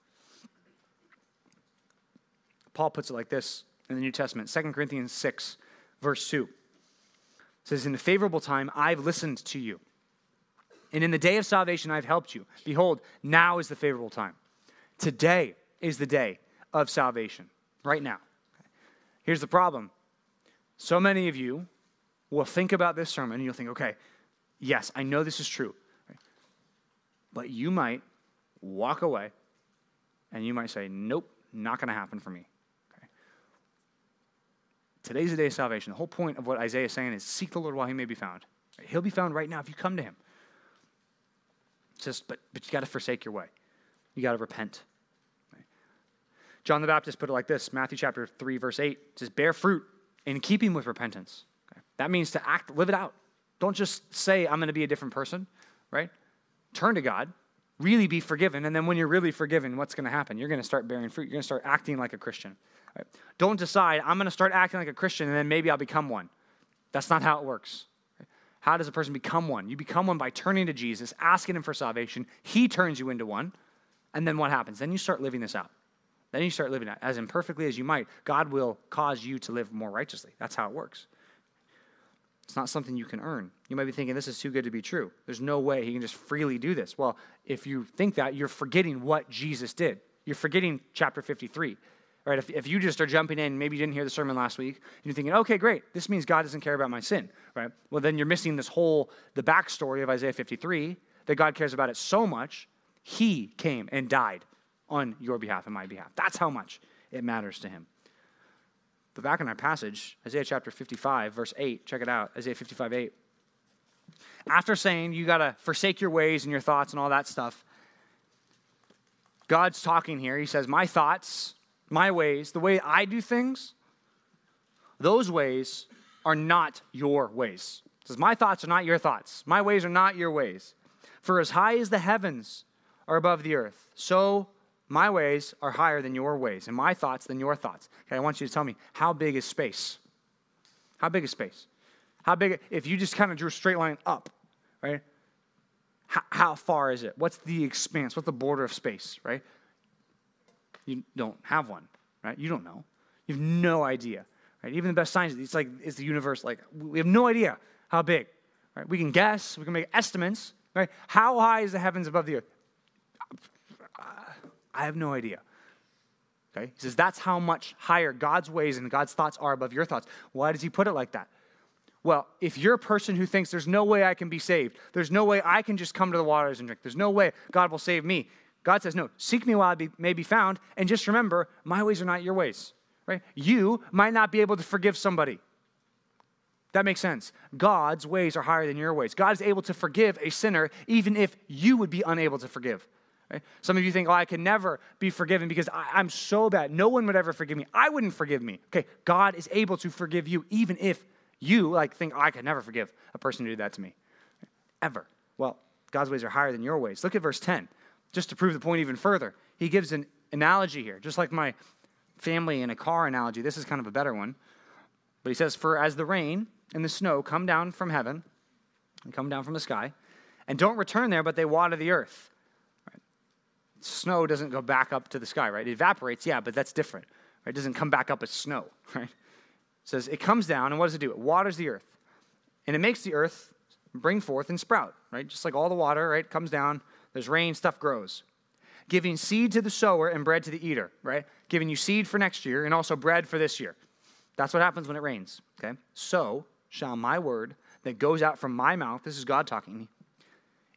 Paul puts it like this in the New Testament, 2 Corinthians 6, verse 2. It says, In the favorable time, I've listened to you and in the day of salvation, I've helped you. Behold, now is the favorable time. Today is the day of salvation, right now. Here's the problem so many of you will think about this sermon and you'll think, okay, yes, I know this is true. But you might walk away and you might say, nope, not going to happen for me. Okay. Today's the day of salvation. The whole point of what Isaiah is saying is seek the Lord while he may be found. He'll be found right now if you come to him. Just, but, but you got to forsake your way. You got to repent. John the Baptist put it like this Matthew chapter 3, verse 8 says, Bear fruit in keeping with repentance. Okay? That means to act, live it out. Don't just say, I'm going to be a different person, right? Turn to God, really be forgiven. And then when you're really forgiven, what's going to happen? You're going to start bearing fruit. You're going to start acting like a Christian. Right? Don't decide, I'm going to start acting like a Christian and then maybe I'll become one. That's not how it works. How does a person become one? You become one by turning to Jesus, asking Him for salvation. He turns you into one. And then what happens? Then you start living this out. Then you start living it as imperfectly as you might. God will cause you to live more righteously. That's how it works. It's not something you can earn. You might be thinking, this is too good to be true. There's no way he can just freely do this. Well, if you think that, you're forgetting what Jesus did. You're forgetting chapter 53. Right? If, if you just are jumping in, maybe you didn't hear the sermon last week, and you're thinking, okay, great, this means God doesn't care about my sin, right? Well, then you're missing this whole, the backstory of Isaiah 53, that God cares about it so much, he came and died on your behalf and my behalf. That's how much it matters to him. But back in our passage, Isaiah chapter 55, verse 8, check it out, Isaiah 55, 8. After saying you got to forsake your ways and your thoughts and all that stuff, God's talking here. He says, My thoughts my ways, the way I do things, those ways are not your ways. It says, My thoughts are not your thoughts. My ways are not your ways. For as high as the heavens are above the earth, so my ways are higher than your ways, and my thoughts than your thoughts. Okay, I want you to tell me, how big is space? How big is space? How big, if you just kind of drew a straight line up, right? How, how far is it? What's the expanse? What's the border of space, right? You don't have one, right? You don't know. You have no idea, right? Even the best scientists, it's like, is the universe like, we have no idea how big, right? We can guess, we can make estimates, right? How high is the heavens above the earth? I have no idea. Okay? He says that's how much higher God's ways and God's thoughts are above your thoughts. Why does he put it like that? Well, if you're a person who thinks there's no way I can be saved, there's no way I can just come to the waters and drink, there's no way God will save me, God says, No, seek me while I be, may be found. And just remember, my ways are not your ways, right? You might not be able to forgive somebody. That makes sense. God's ways are higher than your ways. God is able to forgive a sinner even if you would be unable to forgive. Right? Some of you think, oh, I can never be forgiven because I, am so bad. No one would ever forgive me. I wouldn't forgive me. Okay, God is able to forgive you even if you like think, oh, I could never forgive a person who did that to me. Ever. Well, God's ways are higher than your ways. Look at verse 10 just to prove the point even further, he gives an analogy here, just like my family in a car analogy. This is kind of a better one. But he says, For as the rain and the snow come down from heaven, and come down from the sky, and don't return there, but they water the earth. Right? Snow doesn't go back up to the sky, right? It evaporates, yeah, but that's different. Right? It doesn't come back up as snow, <laughs> right? It says it comes down, and what does it do? It waters the earth. And it makes the earth bring forth and sprout, right? Just like all the water, right, comes down, there's rain, stuff grows. Giving seed to the sower and bread to the eater, right? Giving you seed for next year and also bread for this year. That's what happens when it rains, okay? So shall my word that goes out from my mouth, this is God talking, me,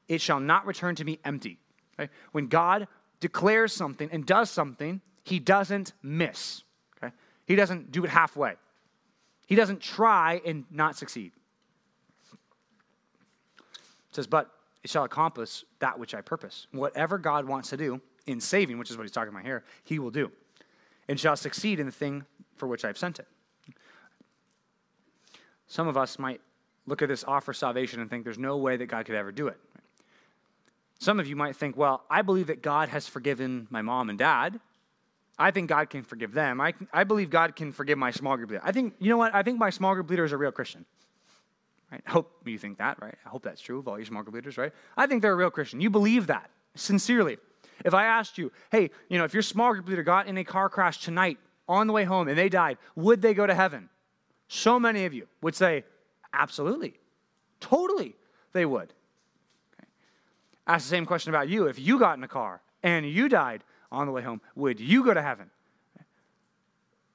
it shall not return to me empty. Okay? When God declares something and does something, he doesn't miss. Okay? He doesn't do it halfway. He doesn't try and not succeed. It says, but it shall accomplish that which I purpose. Whatever God wants to do in saving, which is what he's talking about here, he will do. And shall succeed in the thing for which I've sent it. Some of us might look at this offer of salvation and think there's no way that God could ever do it. Some of you might think, well, I believe that God has forgiven my mom and dad. I think God can forgive them. I, I believe God can forgive my small group leader. I think, you know what? I think my small group leader is a real Christian. Right? I hope you think that, right? I hope that's true of all your small group leaders, right? I think they're a real Christian. You believe that sincerely. If I asked you, hey, you know, if your small group leader got in a car crash tonight on the way home and they died, would they go to heaven? So many of you would say, absolutely, totally, they would. Ask the same question about you. If you got in a car and you died on the way home, would you go to heaven?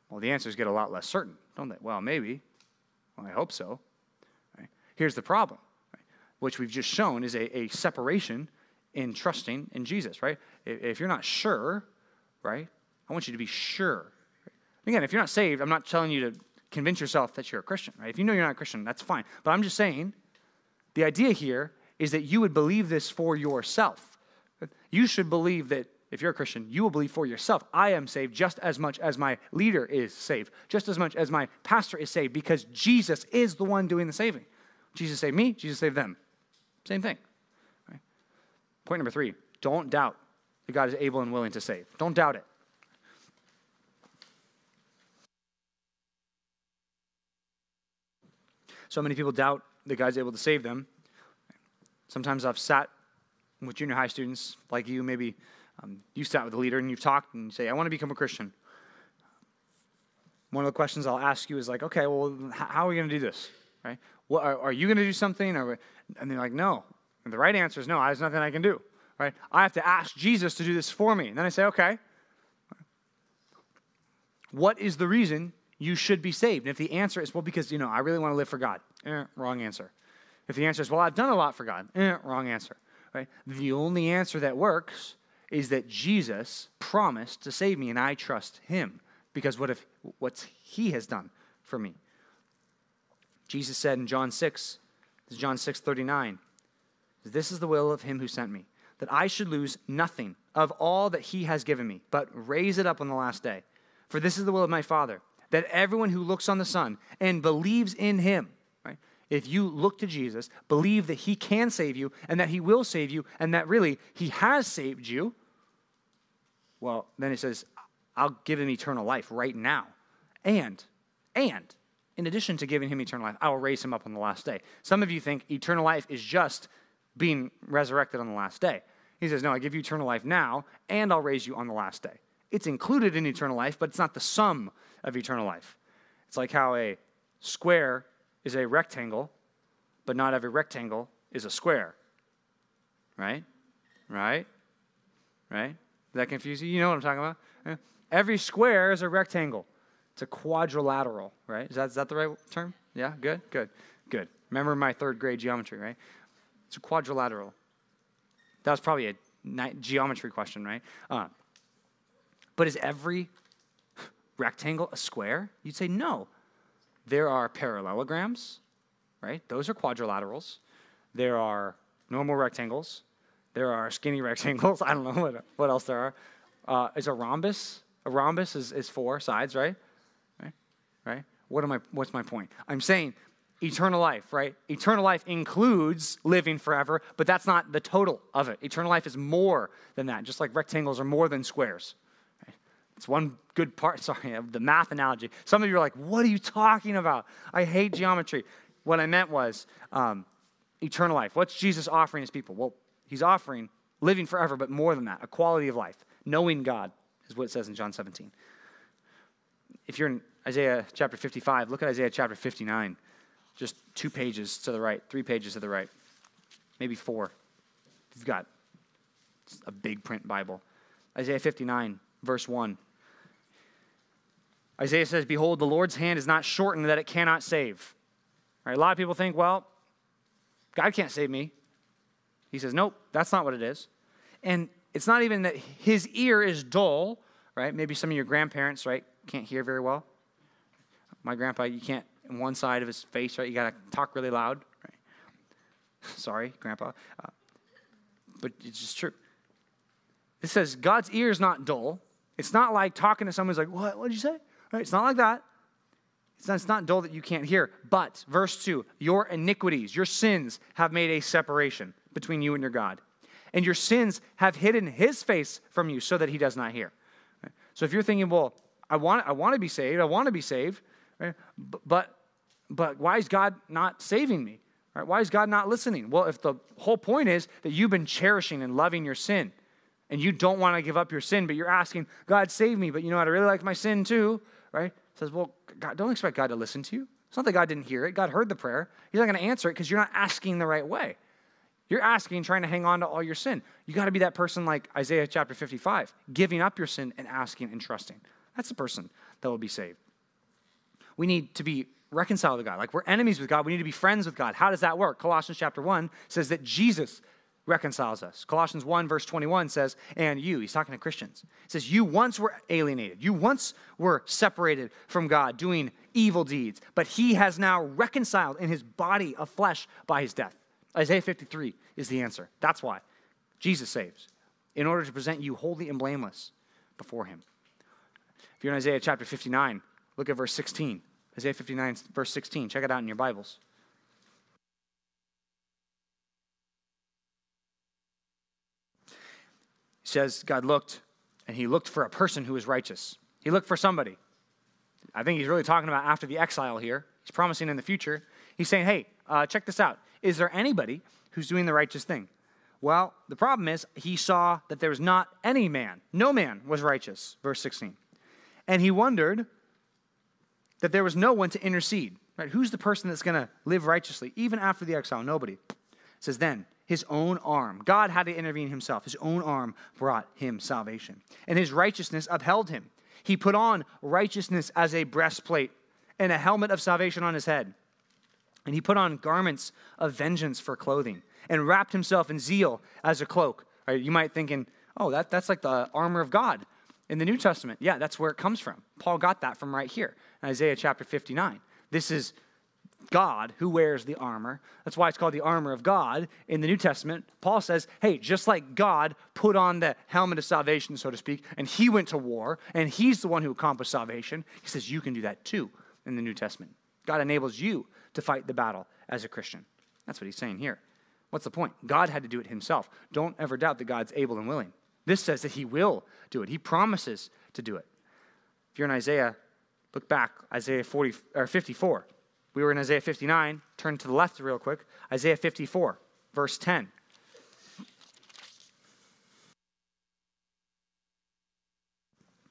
Well, the answers get a lot less certain, don't they? Well, maybe. Well, I hope so. Here's the problem, right? which we've just shown is a, a separation in trusting in Jesus, right? If you're not sure, right, I want you to be sure. Again, if you're not saved, I'm not telling you to convince yourself that you're a Christian, right? If you know you're not a Christian, that's fine. But I'm just saying the idea here is that you would believe this for yourself. You should believe that if you're a Christian, you will believe for yourself, I am saved just as much as my leader is saved, just as much as my pastor is saved, because Jesus is the one doing the saving. Jesus saved me, Jesus saved them. Same thing. Right? Point number three don't doubt that God is able and willing to save. Don't doubt it. So many people doubt that God's able to save them. Sometimes I've sat with junior high students like you, maybe um, you sat with a leader and you've talked and you say, I want to become a Christian. One of the questions I'll ask you is like, okay, well, how are we going to do this? Right? Are, are you going to do something? And they're like, no. And the right answer is no, there's nothing I can do. Right? I have to ask Jesus to do this for me. And then I say, okay, what is the reason you should be saved? And if the answer is, well, because, you know, I really want to live for God, eh, wrong answer. If the answer is, well, I've done a lot for God, eh, wrong answer. Right? The only answer that works is that Jesus promised to save me, and I trust him because what if what he has done for me? Jesus said in John 6, this is John 6 39, this is the will of him who sent me, that I should lose nothing of all that he has given me, but raise it up on the last day. For this is the will of my Father, that everyone who looks on the Son and believes in him? If you look to Jesus, believe that he can save you and that he will save you and that really he has saved you, well, then it says, I'll give him eternal life right now. And, and, in addition to giving him eternal life, I will raise him up on the last day. Some of you think eternal life is just being resurrected on the last day. He says, No, I give you eternal life now, and I'll raise you on the last day. It's included in eternal life, but it's not the sum of eternal life. It's like how a square is a rectangle, but not every rectangle is a square. Right? Right? Right? Does that confuse you? You know what I'm talking about? Yeah. Every square is a rectangle. It's a quadrilateral, right? Is that, is that the right term? Yeah, good, good, good. Remember my third grade geometry, right? It's a quadrilateral. That was probably a geometry question, right? Uh, but is every rectangle a square? You'd say no. There are parallelograms, right? Those are quadrilaterals. There are normal rectangles. There are skinny <laughs> rectangles. I don't know what, what else there are. Uh, is a rhombus? A rhombus is, is four sides, right? Right? Right? What am I, what's my point? I'm saying eternal life, right? Eternal life includes living forever, but that's not the total of it. Eternal life is more than that, just like rectangles are more than squares. It's one good part, <laughs> sorry, of the math analogy. Some of you are like, what are you talking about? I hate geometry. What I meant was um, eternal life. What's Jesus offering his people? Well, He's offering living forever, but more than that, a quality of life. Knowing God is what it says in John 17. If you're in Isaiah chapter 55, look at Isaiah chapter 59. Just two pages to the right, three pages to the right, maybe four. You've got a big print Bible. Isaiah 59, verse 1. Isaiah says, Behold, the Lord's hand is not shortened that it cannot save. Right? A lot of people think, well, God can't save me. He says, Nope, that's not what it is. And it's not even that his ear is dull, right? Maybe some of your grandparents, right, can't hear very well. My grandpa, you can't, in one side of his face, right, you got to talk really loud, right? <laughs> Sorry, grandpa. Uh, but it's just true. It says God's ear is not dull. It's not like talking to someone who's like, What? What did you say? Right? It's not like that. It's not, it's not dull that you can't hear. But, verse 2, your iniquities, your sins have made a separation between you and your God. And your sins have hidden his face from you so that he does not hear. So if you're thinking, well, I want, I want to be saved, I want to be saved, right? but, but why is God not saving me? Right? Why is God not listening? Well, if the whole point is that you've been cherishing and loving your sin, and you don't want to give up your sin, but you're asking, God, save me, but you know what? I really like my sin too, right? Says, well, God, don't expect God to listen to you. It's not that God didn't hear it. God heard the prayer. He's not going to answer it because you're not asking the right way. You're asking, trying to hang on to all your sin. You got to be that person like Isaiah chapter 55, giving up your sin and asking and trusting. That's the person that will be saved. We need to be reconciled to God. Like we're enemies with God, we need to be friends with God. How does that work? Colossians chapter 1 says that Jesus reconciles us. Colossians 1, verse 21 says, and you, he's talking to Christians, says, you once were alienated. You once were separated from God, doing evil deeds, but he has now reconciled in his body of flesh by his death. Isaiah 53 is the answer. That's why. Jesus saves. in order to present you holy and blameless before him. If you're in Isaiah chapter 59, look at verse 16. Isaiah 59, verse 16. Check it out in your Bibles. It says, God looked, and he looked for a person who was righteous. He looked for somebody. I think he's really talking about after the exile here. He's promising in the future. He's saying, hey, uh, check this out. Is there anybody who's doing the righteous thing? Well, the problem is he saw that there was not any man. No man was righteous, verse 16. And he wondered that there was no one to intercede. Right? Who's the person that's going to live righteously, even after the exile? Nobody. It says, then his own arm. God had to intervene himself. His own arm brought him salvation. And his righteousness upheld him. He put on righteousness as a breastplate and a helmet of salvation on his head. And he put on garments of vengeance for clothing and wrapped himself in zeal as a cloak. You might thinking, oh, that, that's like the armor of God in the New Testament. Yeah, that's where it comes from. Paul got that from right here Isaiah chapter 59. This is God who wears the armor. That's why it's called the armor of God in the New Testament. Paul says, hey, just like God put on the helmet of salvation, so to speak, and he went to war, and he's the one who accomplished salvation, he says you can do that too in the New Testament. God enables you to fight the battle as a Christian. That's what he's saying here. What's the point? God had to do it himself. Don't ever doubt that God's able and willing. This says that he will do it. He promises to do it. If you're in Isaiah, look back, Isaiah 40 or 54. We were in Isaiah 59. Turn to the left real quick. Isaiah 54, verse 10.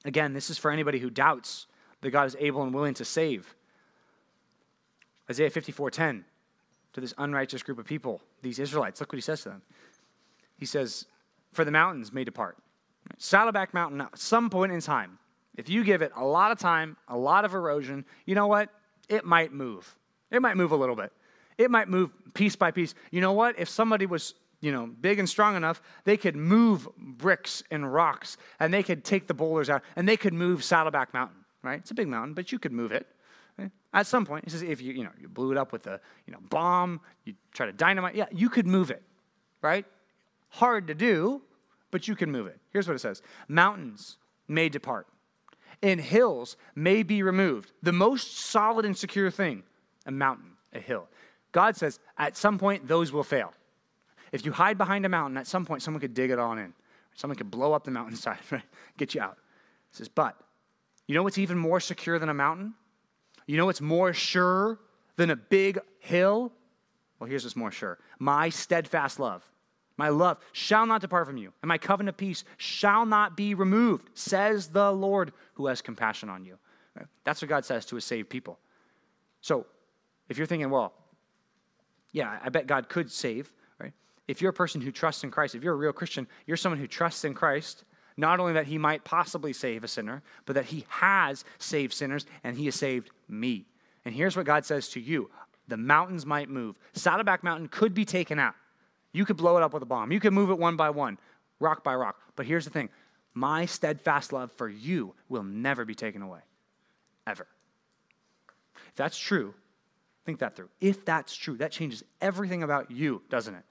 Again, this is for anybody who doubts that God is able and willing to save. Isaiah 54:10 to this unrighteous group of people, these Israelites. Look what he says to them. He says, "For the mountains may depart." Saddleback Mountain, at some point in time, if you give it a lot of time, a lot of erosion, you know what? It might move. It might move a little bit. It might move piece by piece. You know what? If somebody was, you know, big and strong enough, they could move bricks and rocks and they could take the boulders out and they could move Saddleback Mountain, right? It's a big mountain, but you could move it. At some point, he says, if you, you, know, you blew it up with a you know, bomb, you try to dynamite, yeah, you could move it, right? Hard to do, but you can move it. Here's what it says Mountains may depart, and hills may be removed. The most solid and secure thing, a mountain, a hill. God says, at some point, those will fail. If you hide behind a mountain, at some point, someone could dig it on in. Someone could blow up the mountainside, <laughs> right? Get you out. He says, but you know what's even more secure than a mountain? You know what's more sure than a big hill? Well, here's what's more sure my steadfast love. My love shall not depart from you, and my covenant of peace shall not be removed, says the Lord who has compassion on you. That's what God says to his saved people. So if you're thinking, well, yeah, I bet God could save, right? If you're a person who trusts in Christ, if you're a real Christian, you're someone who trusts in Christ, not only that he might possibly save a sinner, but that he has saved sinners and he has saved me. And here's what God says to you the mountains might move. Saddleback Mountain could be taken out. You could blow it up with a bomb. You could move it one by one, rock by rock. But here's the thing my steadfast love for you will never be taken away, ever. If that's true, think that through. If that's true, that changes everything about you, doesn't it?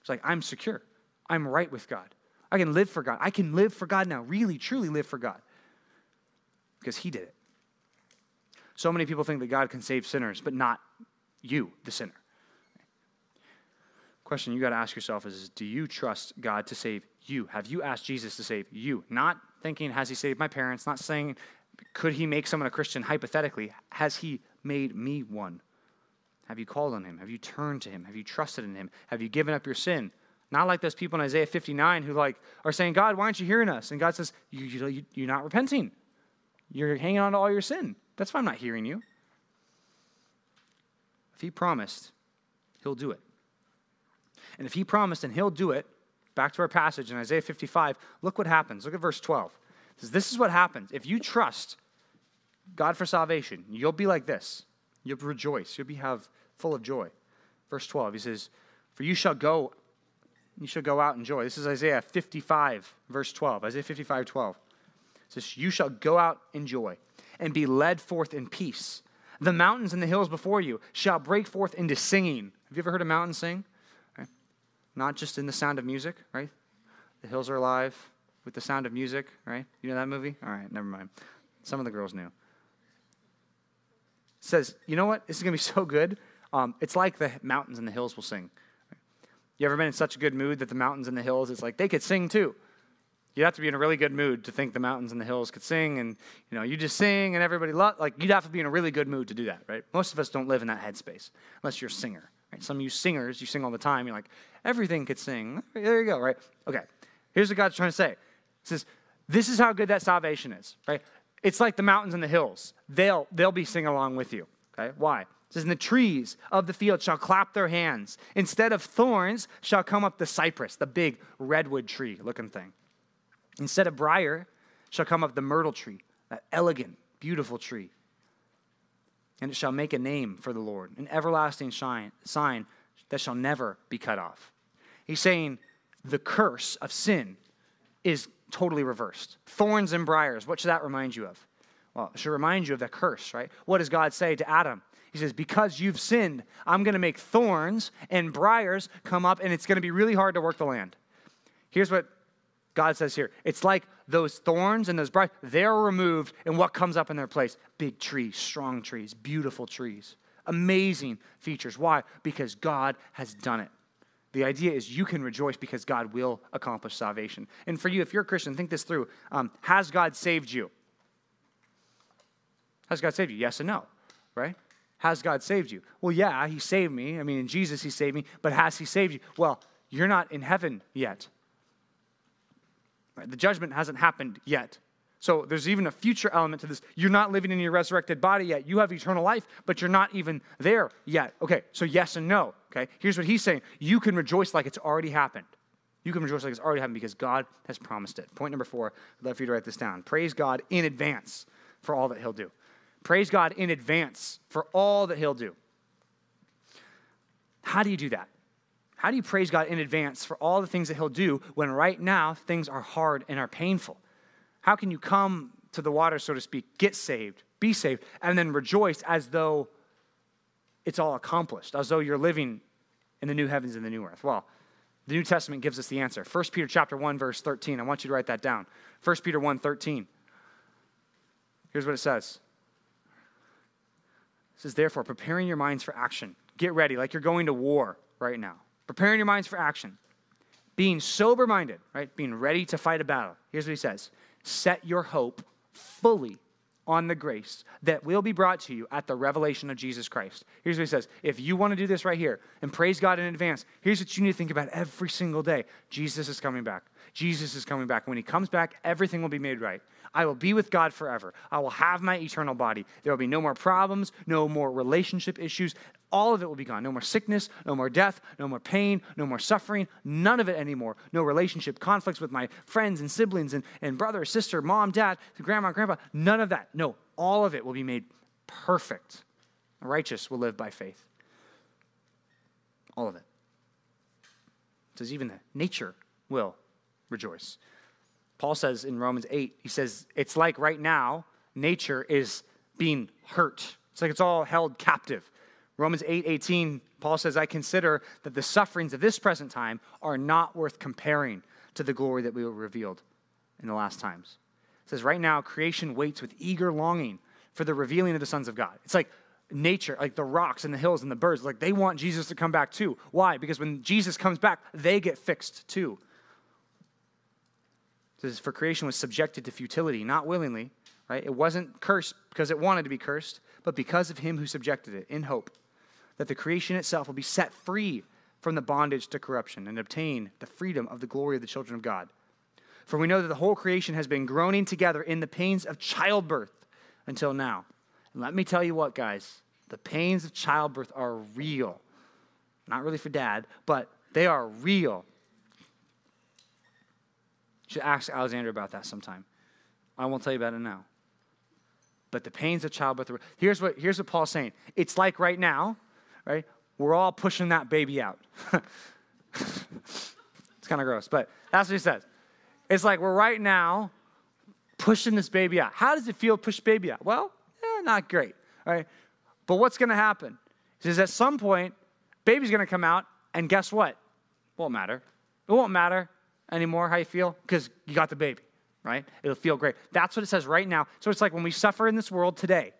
It's like, I'm secure. I'm right with God. I can live for God. I can live for God now, really, truly live for God. Because He did it. So many people think that God can save sinners, but not you, the sinner. Question you got to ask yourself is Do you trust God to save you? Have you asked Jesus to save you? Not thinking, Has He saved my parents? Not saying, Could He make someone a Christian hypothetically? Has He made me one? Have you called on Him? Have you turned to Him? Have you trusted in Him? Have you given up your sin? Not like those people in Isaiah 59 who like are saying, God, why aren't you hearing us? And God says, you, you, you're not repenting. You're hanging on to all your sin. That's why I'm not hearing you. If he promised, he'll do it. And if he promised and he'll do it, back to our passage in Isaiah 55, look what happens. Look at verse 12. It says, This is what happens. If you trust God for salvation, you'll be like this. You'll rejoice. You'll be have full of joy. Verse 12, he says, For you shall go you shall go out in joy. This is Isaiah 55, verse 12. Isaiah 55, 12. It says, You shall go out in joy and be led forth in peace. The mountains and the hills before you shall break forth into singing. Have you ever heard a mountain sing? Not just in the sound of music, right? The Hills Are Alive with the sound of music, right? You know that movie? All right, never mind. Some of the girls knew. It says, you know what? This is going to be <laughs> so good. Um, it's like the mountains and the hills will sing. You ever been in such a good mood that the mountains and the hills, it's like they could sing too. You'd have to be in a really good mood to think the mountains and the hills could sing, and you know, you just sing and everybody. Like you'd have to be in a really good mood to do that, right? Most of us don't live in that headspace unless you're a singer. Right? Some of you singers, you sing all the time. You're like, everything could sing. There you go, right? Okay. Here's what God's trying to say. He says, this is how good that salvation is, right? It's like the mountains and the hills. They'll they'll be singing along with you. Okay? Why? It says, And the trees of the field shall clap their hands. Instead of thorns shall come up the cypress, the big redwood tree looking thing. Instead of briar shall come up the myrtle tree, that elegant, beautiful tree. And it shall make a name for the Lord, an everlasting shine, sign that shall never be cut off. He's saying the curse of sin is totally reversed. Thorns and briars, what should that remind you of? Well, it should remind you of the curse, right? What does God say to Adam? He says, Because you've sinned, I'm going to make thorns and briars come up, and it's going to be really hard to work the land. Here's what God says here it's like those thorns and those briars, they're removed, and what comes up in their place? Big trees, strong trees, beautiful trees, amazing features. Why? Because God has done it. The idea is you can rejoice because God will accomplish salvation. And for you, if you're a Christian, think this through. Um, has God saved you? Has God saved you? Yes and no, right? Has God saved you? Well, yeah, He saved me. I mean, in Jesus, He saved me, but has He saved you? Well, you're not in heaven yet. Right? The judgment hasn't happened yet. So there's even a future element to this. You're not living in your resurrected body yet. You have eternal life, but you're not even there yet. Okay, so yes and no. Okay, here's what he's saying you can rejoice like it's already happened. You can rejoice like it's already happened because God has promised it. Point number four, I'd love for you to write this down. Praise God in advance for all that he'll do. Praise God in advance for all that he'll do. How do you do that? How do you praise God in advance for all the things that He'll do when right now things are hard and are painful? How can you come to the water, so to speak, get saved, be saved, and then rejoice as though it's all accomplished, as though you're living in the new heavens and the new earth? Well, the New Testament gives us the answer. 1 Peter chapter 1, verse 13. I want you to write that down. 1 Peter 1, 13. Here's what it says. It says, therefore, preparing your minds for action. Get ready, like you're going to war right now preparing your minds for action, being sober minded, right? Being ready to fight a battle. Here's what he says Set your hope fully on the grace that will be brought to you at the revelation of Jesus Christ. Here's what he says If you want to do this right here and praise God in advance, here's what you need to think about every single day Jesus is coming back. Jesus is coming back. When he comes back, everything will be made right. I will be with God forever. I will have my eternal body. There will be no more problems, no more relationship issues. All of it will be gone. No more sickness, no more death, no more pain, no more suffering, none of it anymore. No relationship conflicts with my friends and siblings and, and brother, sister, mom, dad, grandma, grandpa. None of that. No, all of it will be made perfect. The righteous will live by faith. All of it. It says even the nature will rejoice. Paul says in Romans 8, he says, it's like right now, nature is being hurt. It's like it's all held captive. Romans 8 18, Paul says, I consider that the sufferings of this present time are not worth comparing to the glory that we will revealed in the last times. It says, right now, creation waits with eager longing for the revealing of the sons of God. It's like nature, like the rocks and the hills and the birds, like they want Jesus to come back too. Why? Because when Jesus comes back, they get fixed too says, For creation was subjected to futility, not willingly, right? It wasn't cursed because it wanted to be cursed, but because of him who subjected it, in hope that the creation itself will be set free from the bondage to corruption and obtain the freedom of the glory of the children of God. For we know that the whole creation has been groaning together in the pains of childbirth until now. And let me tell you what, guys, the pains of childbirth are real. Not really for dad, but they are real You should ask Alexander about that sometime. I won't tell you about it now. But the pains of childbirth. Here's what, here's what Paul's saying. It's like right now, right? We're all pushing that baby out. <laughs> it's kind of gross, but that's what he says. It's like we're right now pushing this baby out. How does it feel to push baby out? Well, eh, not great, right? But what's going to happen? Says at some point, baby's going to come out, and guess what? Won't matter. It won't matter anymore how you feel? Because you got the baby, right? It'll feel great. That's what it says right now. So it's like when we suffer in this world today,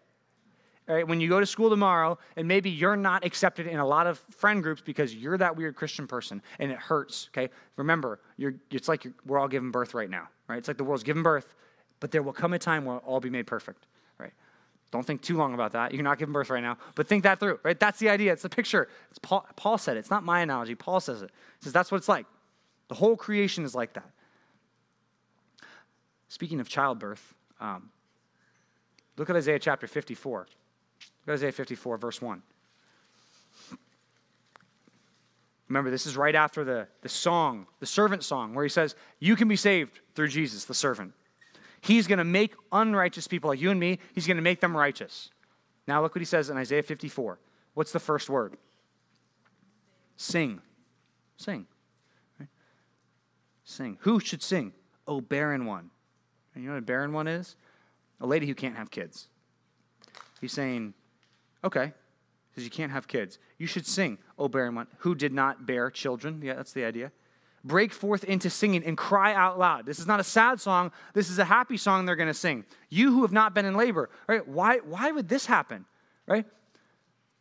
right? When you go to school tomorrow and maybe you're not accepted in a lot of friend groups because you're that weird Christian person and it hurts, okay? Remember, you're, it's like we're all giving birth right now, right? It's like the world's giving birth, but there will come a time where all be made perfect, right? Don't think too long about that. You're not giving birth right now, but think that through, right? That's the idea. It's the picture. It's Paul, Paul said it. It's not my analogy. Paul says it. He says that's what it's like. The whole creation is like that. Speaking of childbirth, um, look at Isaiah chapter 54. Look at Isaiah 54, verse 1. Remember, this is right after the, the song, the servant song, where he says, You can be saved through Jesus, the servant. He's going to make unrighteous people like you and me, he's going to make them righteous. Now, look what he says in Isaiah 54. What's the first word? Sing. Sing. Right? Sing. Who should sing? Oh, barren one. And you know what a barren one is? A lady who can't have kids. He's saying, okay, because you can't have kids. You should sing, oh barren one, who did not bear children. Yeah, that's the idea break forth into singing and cry out loud. This is not a sad song. This is a happy song they're going to sing. You who have not been in labor, right? Why, why would this happen, right?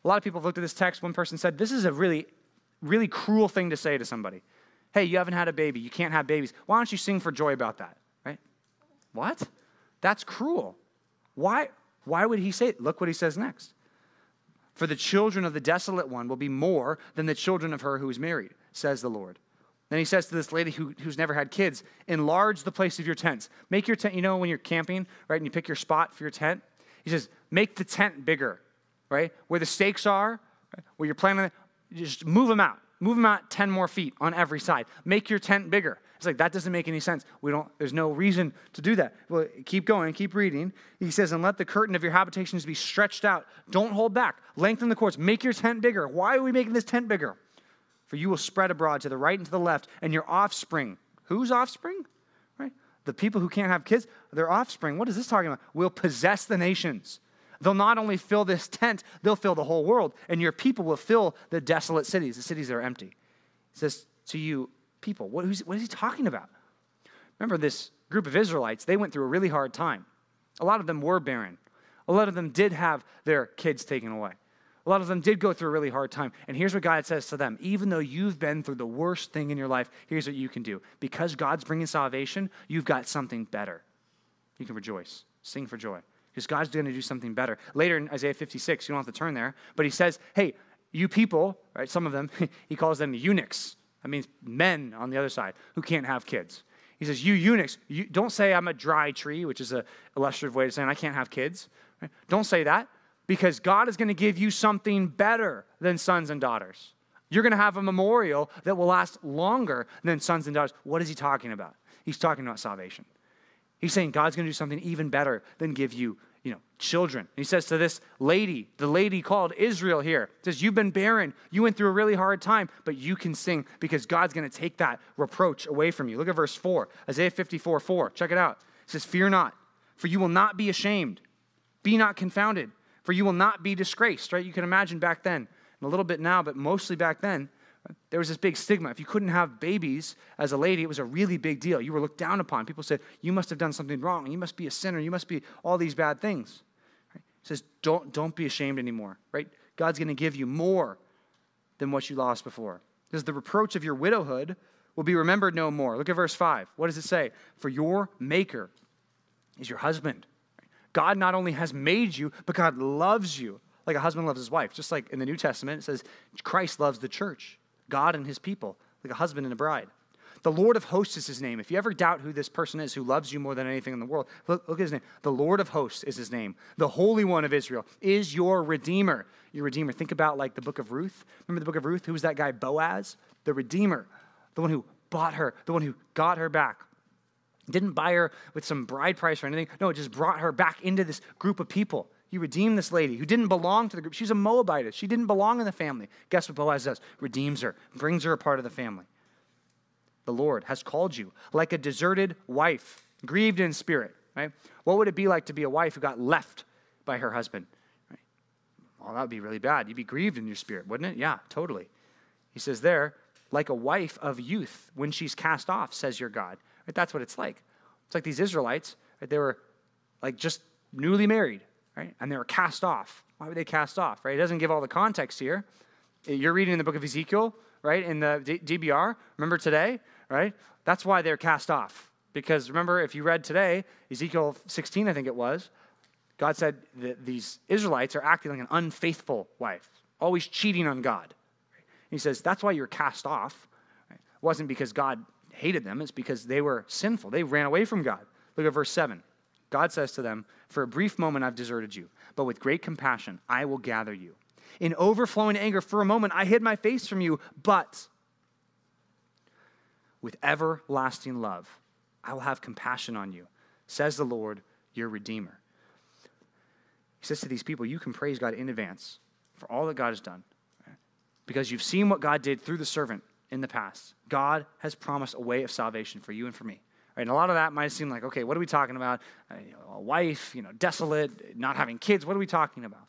A lot of people have looked at this text. One person said, This is a really, really cruel thing to say to somebody. Hey, you haven't had a baby. You can't have babies. Why don't you sing for joy about that, right? What? That's cruel. Why, why would he say it? Look what he says next. For the children of the desolate one will be more than the children of her who is married, says the Lord. Then he says to this lady who, who's never had kids, enlarge the place of your tents. Make your tent, you know, when you're camping, right, and you pick your spot for your tent? He says, make the tent bigger, right? Where the stakes are, where you're planning, just move them out. Move them out 10 more feet on every side. Make your tent bigger. It's like, that doesn't make any sense. We don't, there's no reason to do that. Well, keep going, keep reading. He says, and let the curtain of your habitations be stretched out. Don't hold back. Lengthen the cords. Make your tent bigger. Why are we making this tent bigger? For you will spread abroad to the right and to the left, and your offspring. Whose offspring? Right? The people who can't have kids, their offspring. What is this talking about? Will possess the nations. They'll not only fill this tent, they'll fill the whole world, and your people will fill the desolate cities, the cities that are empty. He says to you, people, what, what is he talking about? Remember, this group of Israelites, they went through a really hard time. A lot of them were barren. A lot of them did have their kids taken away. A lot of them did go through a really hard time. And here's what God says to them even though you've been through the worst thing in your life, here's what you can do. Because God's bringing salvation, you've got something better. You can rejoice, sing for joy, because God's going to do something better. Later in Isaiah 56, you don't have to turn there, but he says, hey, you people, right, some of them, <laughs> he calls them eunuchs. That means men on the other side who can't have kids. He says, You eunuchs, you, don't say I'm a dry tree, which is a illustrative way of saying I can't have kids. Right? Don't say that because God is going to give you something better than sons and daughters. You're going to have a memorial that will last longer than sons and daughters. What is he talking about? He's talking about salvation. He's saying God's going to do something even better than give you, you know, children. And he says to this lady, the lady called Israel here, says, You've been barren. You went through a really hard time, but you can sing because God's going to take that reproach away from you. Look at verse 4, Isaiah 54 4. Check it out. It says, Fear not, for you will not be ashamed. Be not confounded for you will not be disgraced, right? You can imagine back then, and a little bit now, but mostly back then, there was this big stigma. If you couldn't have babies as a lady, it was a really big deal. You were looked down upon. People said, You must have done something wrong. You must be a sinner. You must be all these bad things. He says, don't, don't be ashamed anymore, right? God's going to give you more than what you lost before. Because the reproach of your widowhood will be remembered no more. Look at verse 5. What does it say? For your maker is your husband God not only has made you, but God loves you like a husband loves his wife. Just like in the New Testament, it says Christ loves the church, God and his people, like a husband and a bride. The Lord of hosts is his name. If you ever doubt who this person is who loves you more than anything in the world, look, look at his name. The Lord of hosts is his name. The Holy One of Israel is your Redeemer. Your Redeemer. Think about like the book of Ruth. Remember the book of Ruth? Who was that guy, Boaz? The Redeemer. The one who bought her, the one who got her back. Didn't buy her with some bride price or anything. No, it just brought her back into this group of people. He redeemed this lady who didn't belong to the group. She's a Moabitess. She didn't belong in the family. Guess what Boaz does? Redeems her, brings her a part of the family. The Lord has called you like a deserted wife, grieved in spirit, right? What would it be like to be a wife who got left by her husband? Right? Well, that would be really bad. You'd be grieved in your spirit, wouldn't it? Yeah, totally. He says there, like a wife of youth when she's cast off, says your God. Right? That's what it's like. It's like these Israelites, right? they were like just newly married, right? And they were cast off. Why were they cast off, right? It doesn't give all the context here. Eh, you're reading in the book of Ezekiel, right? In the D- DBR, remember today, right? That's why they're cast off. Because remember, if you read today, Ezekiel 16, I think it was, God said that these Israelites are acting like an unfaithful wife, always cheating on God. He says, that's why you're cast off. It wasn't because God hated them, it's because they were sinful. They ran away from God. Look at verse 7. God says to them, For a brief moment I've deserted you, but with great compassion I will gather you. In overflowing anger, for a moment I hid my face from you, but with everlasting love I will have compassion on you, says the Lord, your Redeemer. He says to these people, You can praise God in advance for all that God has done because you've seen what God did through the servant in the past. God has promised a way of salvation for you and for me. Right? And a lot of that might seem like, okay, what are we talking about? Uh, a wife, you know, desolate, not having kids. What are we talking about?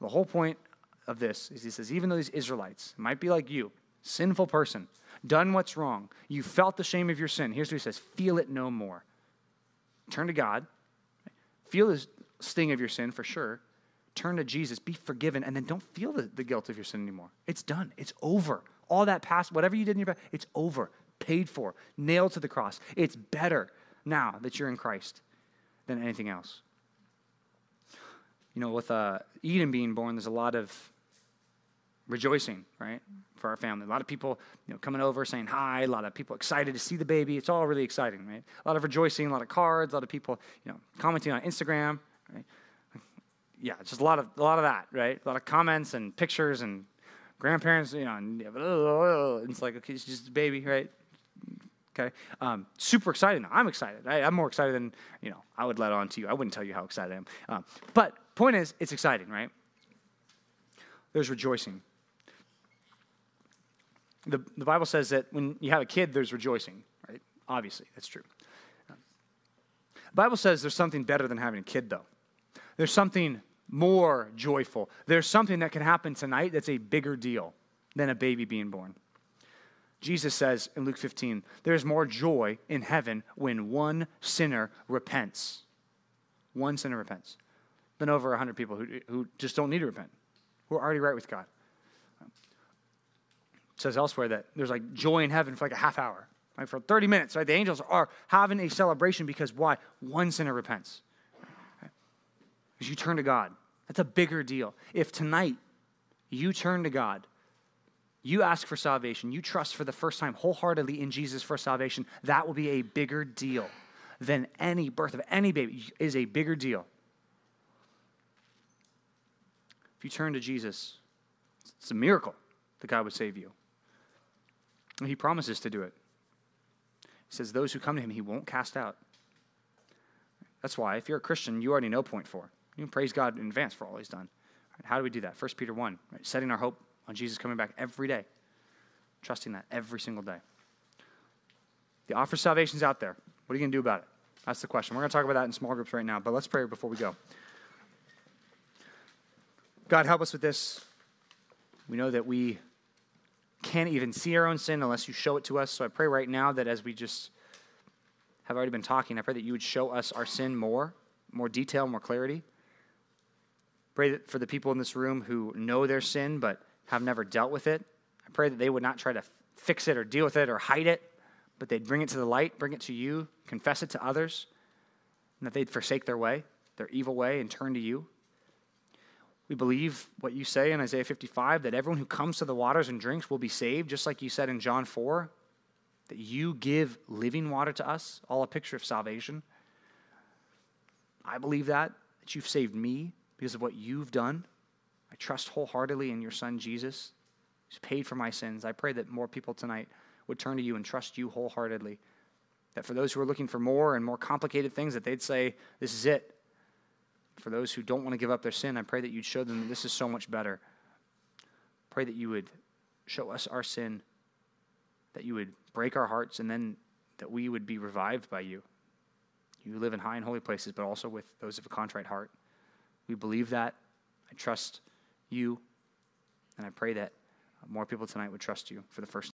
The whole point of this is he says, even though these Israelites might be like you, sinful person, done what's wrong, you felt the shame of your sin. Here's what he says feel it no more. Turn to God, feel the sting of your sin for sure. Turn to Jesus, be forgiven, and then don't feel the, the guilt of your sin anymore. It's done, it's over. All that past, whatever you did in your past, it's over, paid for, nailed to the cross. It's better now that you're in Christ than anything else. You know, with uh, Eden being born, there's a lot of rejoicing, right, for our family. A lot of people, you know, coming over saying hi. A lot of people excited to see the baby. It's all really exciting, right? A lot of rejoicing, a lot of cards, a lot of people, you know, commenting on Instagram, right? Yeah, just a lot of a lot of that, right? A lot of comments and pictures and grandparents, you know, and it's like okay, it's just a baby, right? Okay, um, super excited. I'm excited. I, am more excited than you know. I would let on to you. I wouldn't tell you how excited I am. Um, but point is, it's exciting, right? There's rejoicing. The, the Bible says that when you have a kid, there's rejoicing, right? Obviously, that's true. The Bible says there's something better than having a kid, though. There's something more joyful. There's something that can happen tonight that's a bigger deal than a baby being born. Jesus says in Luke 15, there's more joy in heaven when one sinner repents. One sinner repents than over 100 people who, who just don't need to repent, who are already right with God. It says elsewhere that there's like joy in heaven for like a half hour, right? For 30 minutes, right? The angels are having a celebration because why? One sinner repents. Because you turn to God. That's a bigger deal. If tonight you turn to God, you ask for salvation, you trust for the first time wholeheartedly in Jesus for salvation, that will be a bigger deal than any birth of any baby is a bigger deal. If you turn to Jesus, it's a miracle that God would save you. And he promises to do it. He says, Those who come to him, he won't cast out. That's why, if you're a Christian, you already know point four. You can praise God in advance for all he's done. How do we do that? 1 Peter 1, right, setting our hope on Jesus coming back every day, trusting that every single day. The offer of salvation is out there. What are you going to do about it? That's the question. We're going to talk about that in small groups right now, but let's pray before we go. God, help us with this. We know that we can't even see our own sin unless you show it to us. So I pray right now that as we just have already been talking, I pray that you would show us our sin more, more detail, more clarity. Pray that for the people in this room who know their sin but have never dealt with it. I pray that they would not try to fix it or deal with it or hide it, but they'd bring it to the light, bring it to you, confess it to others, and that they'd forsake their way, their evil way, and turn to you. We believe what you say in Isaiah 55 that everyone who comes to the waters and drinks will be saved, just like you said in John 4, that you give living water to us, all a picture of salvation. I believe that, that you've saved me because of what you've done. I trust wholeheartedly in your son Jesus. He's paid for my sins. I pray that more people tonight would turn to you and trust you wholeheartedly. That for those who are looking for more and more complicated things, that they'd say, This is it. For those who don't want to give up their sin, I pray that you'd show them that this is so much better. Pray that you would show us our sin, that you would break our hearts, and then that we would be revived by you. You live in high and holy places, but also with those of a contrite heart. We believe that. I trust you, and I pray that more people tonight would trust you for the first